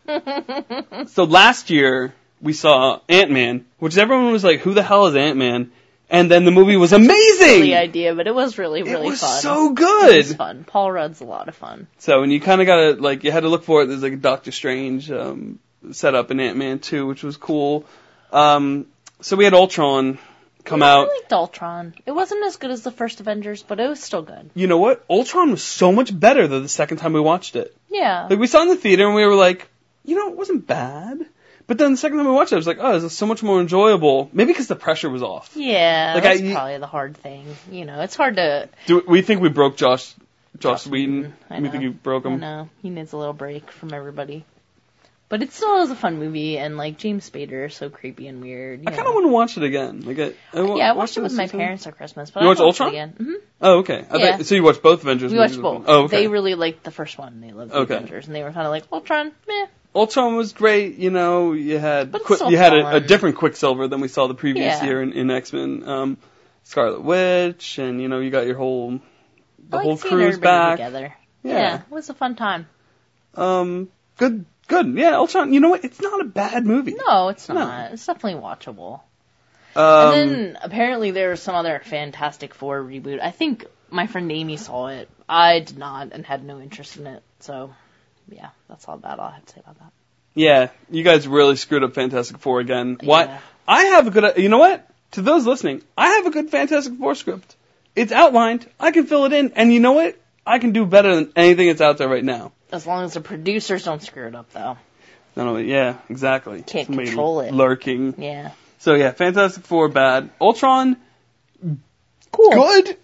Speaker 1: [laughs] so last year we saw Ant Man, which everyone was like, "Who the hell is Ant Man?" And then the movie was amazing.
Speaker 2: The idea, but it was really, really
Speaker 1: it was
Speaker 2: fun.
Speaker 1: so
Speaker 2: It
Speaker 1: good.
Speaker 2: was fun. Paul Rudd's a lot of fun.
Speaker 1: So, and you kind of gotta like, you had to look for it. There's like a Doctor Strange um, set up in Ant Man 2, which was cool. Um, so we had Ultron come
Speaker 2: Yeah,
Speaker 1: out.
Speaker 2: I liked Ultron. It wasn't as good as the first Avengers, but it was still good.
Speaker 1: You know what? Ultron was so much better than the second time we watched it.
Speaker 2: Yeah.
Speaker 1: Like we saw it in the theater and we were like, you know, it wasn't bad. But then the second time we watched it, I was like, oh, this is so much more enjoyable. Maybe because the pressure was off.
Speaker 2: yeah,
Speaker 1: Like,
Speaker 2: that's
Speaker 1: I-
Speaker 2: probably the hard thing. You know, it's hard to.
Speaker 1: Do we think we broke Joss, Joss Whedon?
Speaker 2: I
Speaker 1: We
Speaker 2: know.
Speaker 1: think you broke him.
Speaker 2: No, he needs a little break from everybody. But it still is a fun movie, and like James Spader is so creepy and weird.
Speaker 1: I kind of want to watch it again. Like, I, I wa-
Speaker 2: Yeah, I watched it with my parents at Christmas, but
Speaker 1: You
Speaker 2: I
Speaker 1: watched
Speaker 2: it
Speaker 1: Ultron?
Speaker 2: again. hmm
Speaker 1: Oh, okay. I
Speaker 2: Yeah.
Speaker 1: so you watched both Avengers
Speaker 2: We watched both.
Speaker 1: Oh, okay.
Speaker 2: They really liked the first one. They loved the
Speaker 1: Okay.
Speaker 2: Avengers, and they were kind of like Ultron, meh.
Speaker 1: Ultron was great. You know, you had Qui- you had a, a different Quicksilver than we saw the previous
Speaker 2: Yeah.
Speaker 1: year in, in X Men. Um, Scarlet Witch, and you know, you got your whole the
Speaker 2: I
Speaker 1: whole crew's back.
Speaker 2: together.
Speaker 1: Yeah.
Speaker 2: yeah, it was a fun time.
Speaker 1: Um, good, good. Yeah, Ultron. You know what? It's not a bad movie.
Speaker 2: No, it's
Speaker 1: No.
Speaker 2: not. It's definitely watchable.
Speaker 1: Um,
Speaker 2: and then apparently there was some other Fantastic Four reboot. I think my friend Amy saw it. I did not and had no interest in it. So, yeah, that's all bad I'll have to say about that.
Speaker 1: yeah, you guys really screwed up Fantastic Four again. Why?
Speaker 2: Yeah.
Speaker 1: I have a good. You know what? To those listening, I have a good Fantastic Four script. It's outlined. I can fill it in, and you know what? I can do better than anything that's out there right now.
Speaker 2: As long as the producers don't screw it up, though.
Speaker 1: No, no, yeah, exactly.
Speaker 2: Can't
Speaker 1: Somebody
Speaker 2: control it.
Speaker 1: Lurking.
Speaker 2: Yeah.
Speaker 1: So yeah, Fantastic Four bad. Ultron
Speaker 2: Cool.
Speaker 1: good,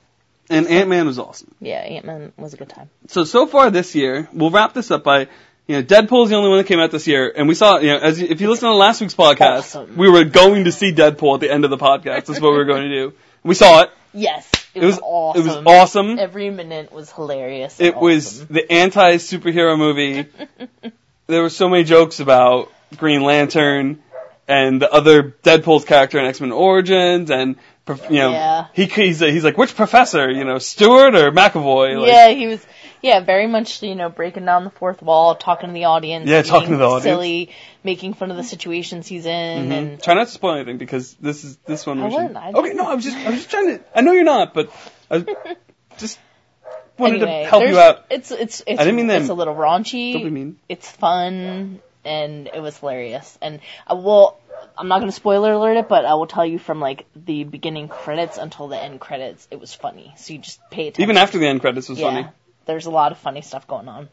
Speaker 1: and Ant Man was awesome.
Speaker 2: Yeah, Ant Man was a good time.
Speaker 1: So so far this year, we'll wrap this up by. You know, Deadpool's the only one that came out this year, and we saw. You know, as you, if you listen to last week's podcast,
Speaker 2: Awesome.
Speaker 1: we were going to see Deadpool at the end of the podcast. That's what we were going to do. We saw it.
Speaker 2: Yes, it,
Speaker 1: It
Speaker 2: was,
Speaker 1: was
Speaker 2: awesome.
Speaker 1: It was awesome.
Speaker 2: Every minute was hilarious.
Speaker 1: It was the anti superhero movie. [laughs] there were so many jokes about Green Lantern and the other Deadpool's character in X Men Origins, and you know
Speaker 2: Yeah.
Speaker 1: he he's he's like which professor, you know Stewart or McAvoy? Like,
Speaker 2: yeah, he was. Yeah, very much. You know, breaking down the fourth wall, talking to the audience.
Speaker 1: Yeah, talking to the audience.
Speaker 2: Silly, making fun of the situations he's in,
Speaker 1: Mhm.
Speaker 2: and
Speaker 1: Try not to spoil anything because this is this one.
Speaker 2: I
Speaker 1: we should-
Speaker 2: wouldn't, I
Speaker 1: okay, no, I was just I was just trying to. I know you're not, but I [laughs] just wanted
Speaker 2: anyway,
Speaker 1: to help you out.
Speaker 2: It's it's it's
Speaker 1: I didn't mean
Speaker 2: it's a little raunchy.
Speaker 1: Don't be mean.
Speaker 2: It's fun and it was hilarious. And I will. I'm not going to spoiler alert it, but I will tell you from like the beginning credits until the end credits, it was funny. So you just pay attention.
Speaker 1: Even after the end credits was
Speaker 2: yeah,
Speaker 1: funny.
Speaker 2: There's a lot of funny stuff going on.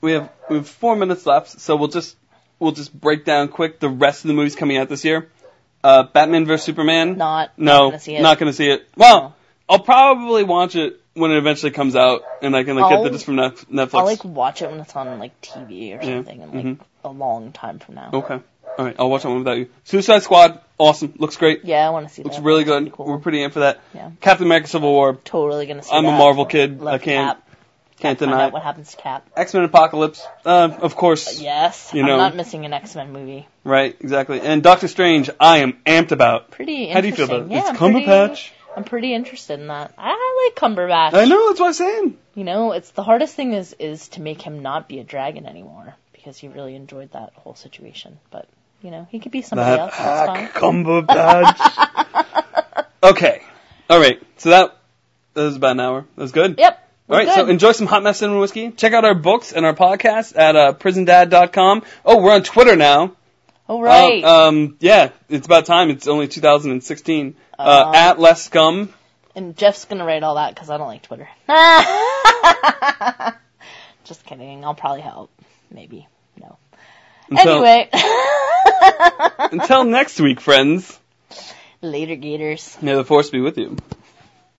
Speaker 1: We have we have four minutes left, so we'll just we'll just break down quick the rest of the movies coming out this year. Uh, Batman vs Superman.
Speaker 2: Not
Speaker 1: no,
Speaker 2: not gonna see it.
Speaker 1: not gonna see it. Well,
Speaker 2: No.
Speaker 1: I'll probably watch it when it eventually comes out, and I can like get
Speaker 2: I'll-
Speaker 1: the just from Netflix.
Speaker 2: I'll like watch it when it's on like TV or
Speaker 1: Yeah,
Speaker 2: something, in like
Speaker 1: mhm.
Speaker 2: a long time from now.
Speaker 1: okay, all right, I'll watch that one without you. Suicide Squad, awesome, looks great,
Speaker 2: Yeah, I want to see
Speaker 1: looks
Speaker 2: that.
Speaker 1: really good.
Speaker 2: cool.
Speaker 1: We're pretty in for that.
Speaker 2: Yeah.
Speaker 1: Captain America: Civil War,
Speaker 2: totally gonna see
Speaker 1: I'm a. Marvel kid.
Speaker 2: Love
Speaker 1: I can't
Speaker 2: Cap.
Speaker 1: can't
Speaker 2: Find
Speaker 1: deny
Speaker 2: out
Speaker 1: it.
Speaker 2: what happens to Cap.
Speaker 1: X Men Apocalypse, uh, of course,
Speaker 2: Yes,
Speaker 1: You know.
Speaker 2: I'm not missing an X Men movie.
Speaker 1: right, exactly. And Doctor Strange, I am amped about.
Speaker 2: Pretty interesting.
Speaker 1: How do you feel about it?
Speaker 2: Yeah,
Speaker 1: it's
Speaker 2: I'm pretty-
Speaker 1: Cumberbatch.
Speaker 2: I'm pretty interested in that. I like Cumberbatch.
Speaker 1: I know, that's what I'm saying.
Speaker 2: You know, it's the hardest thing is is to make him not be a dragon anymore because he really enjoyed that whole situation. But you know, he could be somebody
Speaker 1: That
Speaker 2: else.
Speaker 1: Hack Cumberbatch. [laughs] okay. All right. So that that was about an hour. That was good.
Speaker 2: Yep.
Speaker 1: All right.
Speaker 2: good.
Speaker 1: So enjoy some hot mess cinnamon whiskey. Check out our books and our podcast at uh, prisondad.com. Oh, we're on Twitter now.
Speaker 2: oh right.
Speaker 1: Uh, um. Yeah. It's about time. It's only 2016. Uh,
Speaker 2: Uh,
Speaker 1: at less scum.
Speaker 2: and Jeff's gonna write all that because I don't like Twitter. [laughs] [laughs] Just kidding. I'll probably help. Maybe.
Speaker 1: Until,
Speaker 2: Anyway. [laughs]
Speaker 1: until next week, friends.
Speaker 2: Later, Gators.
Speaker 1: May the force be with you.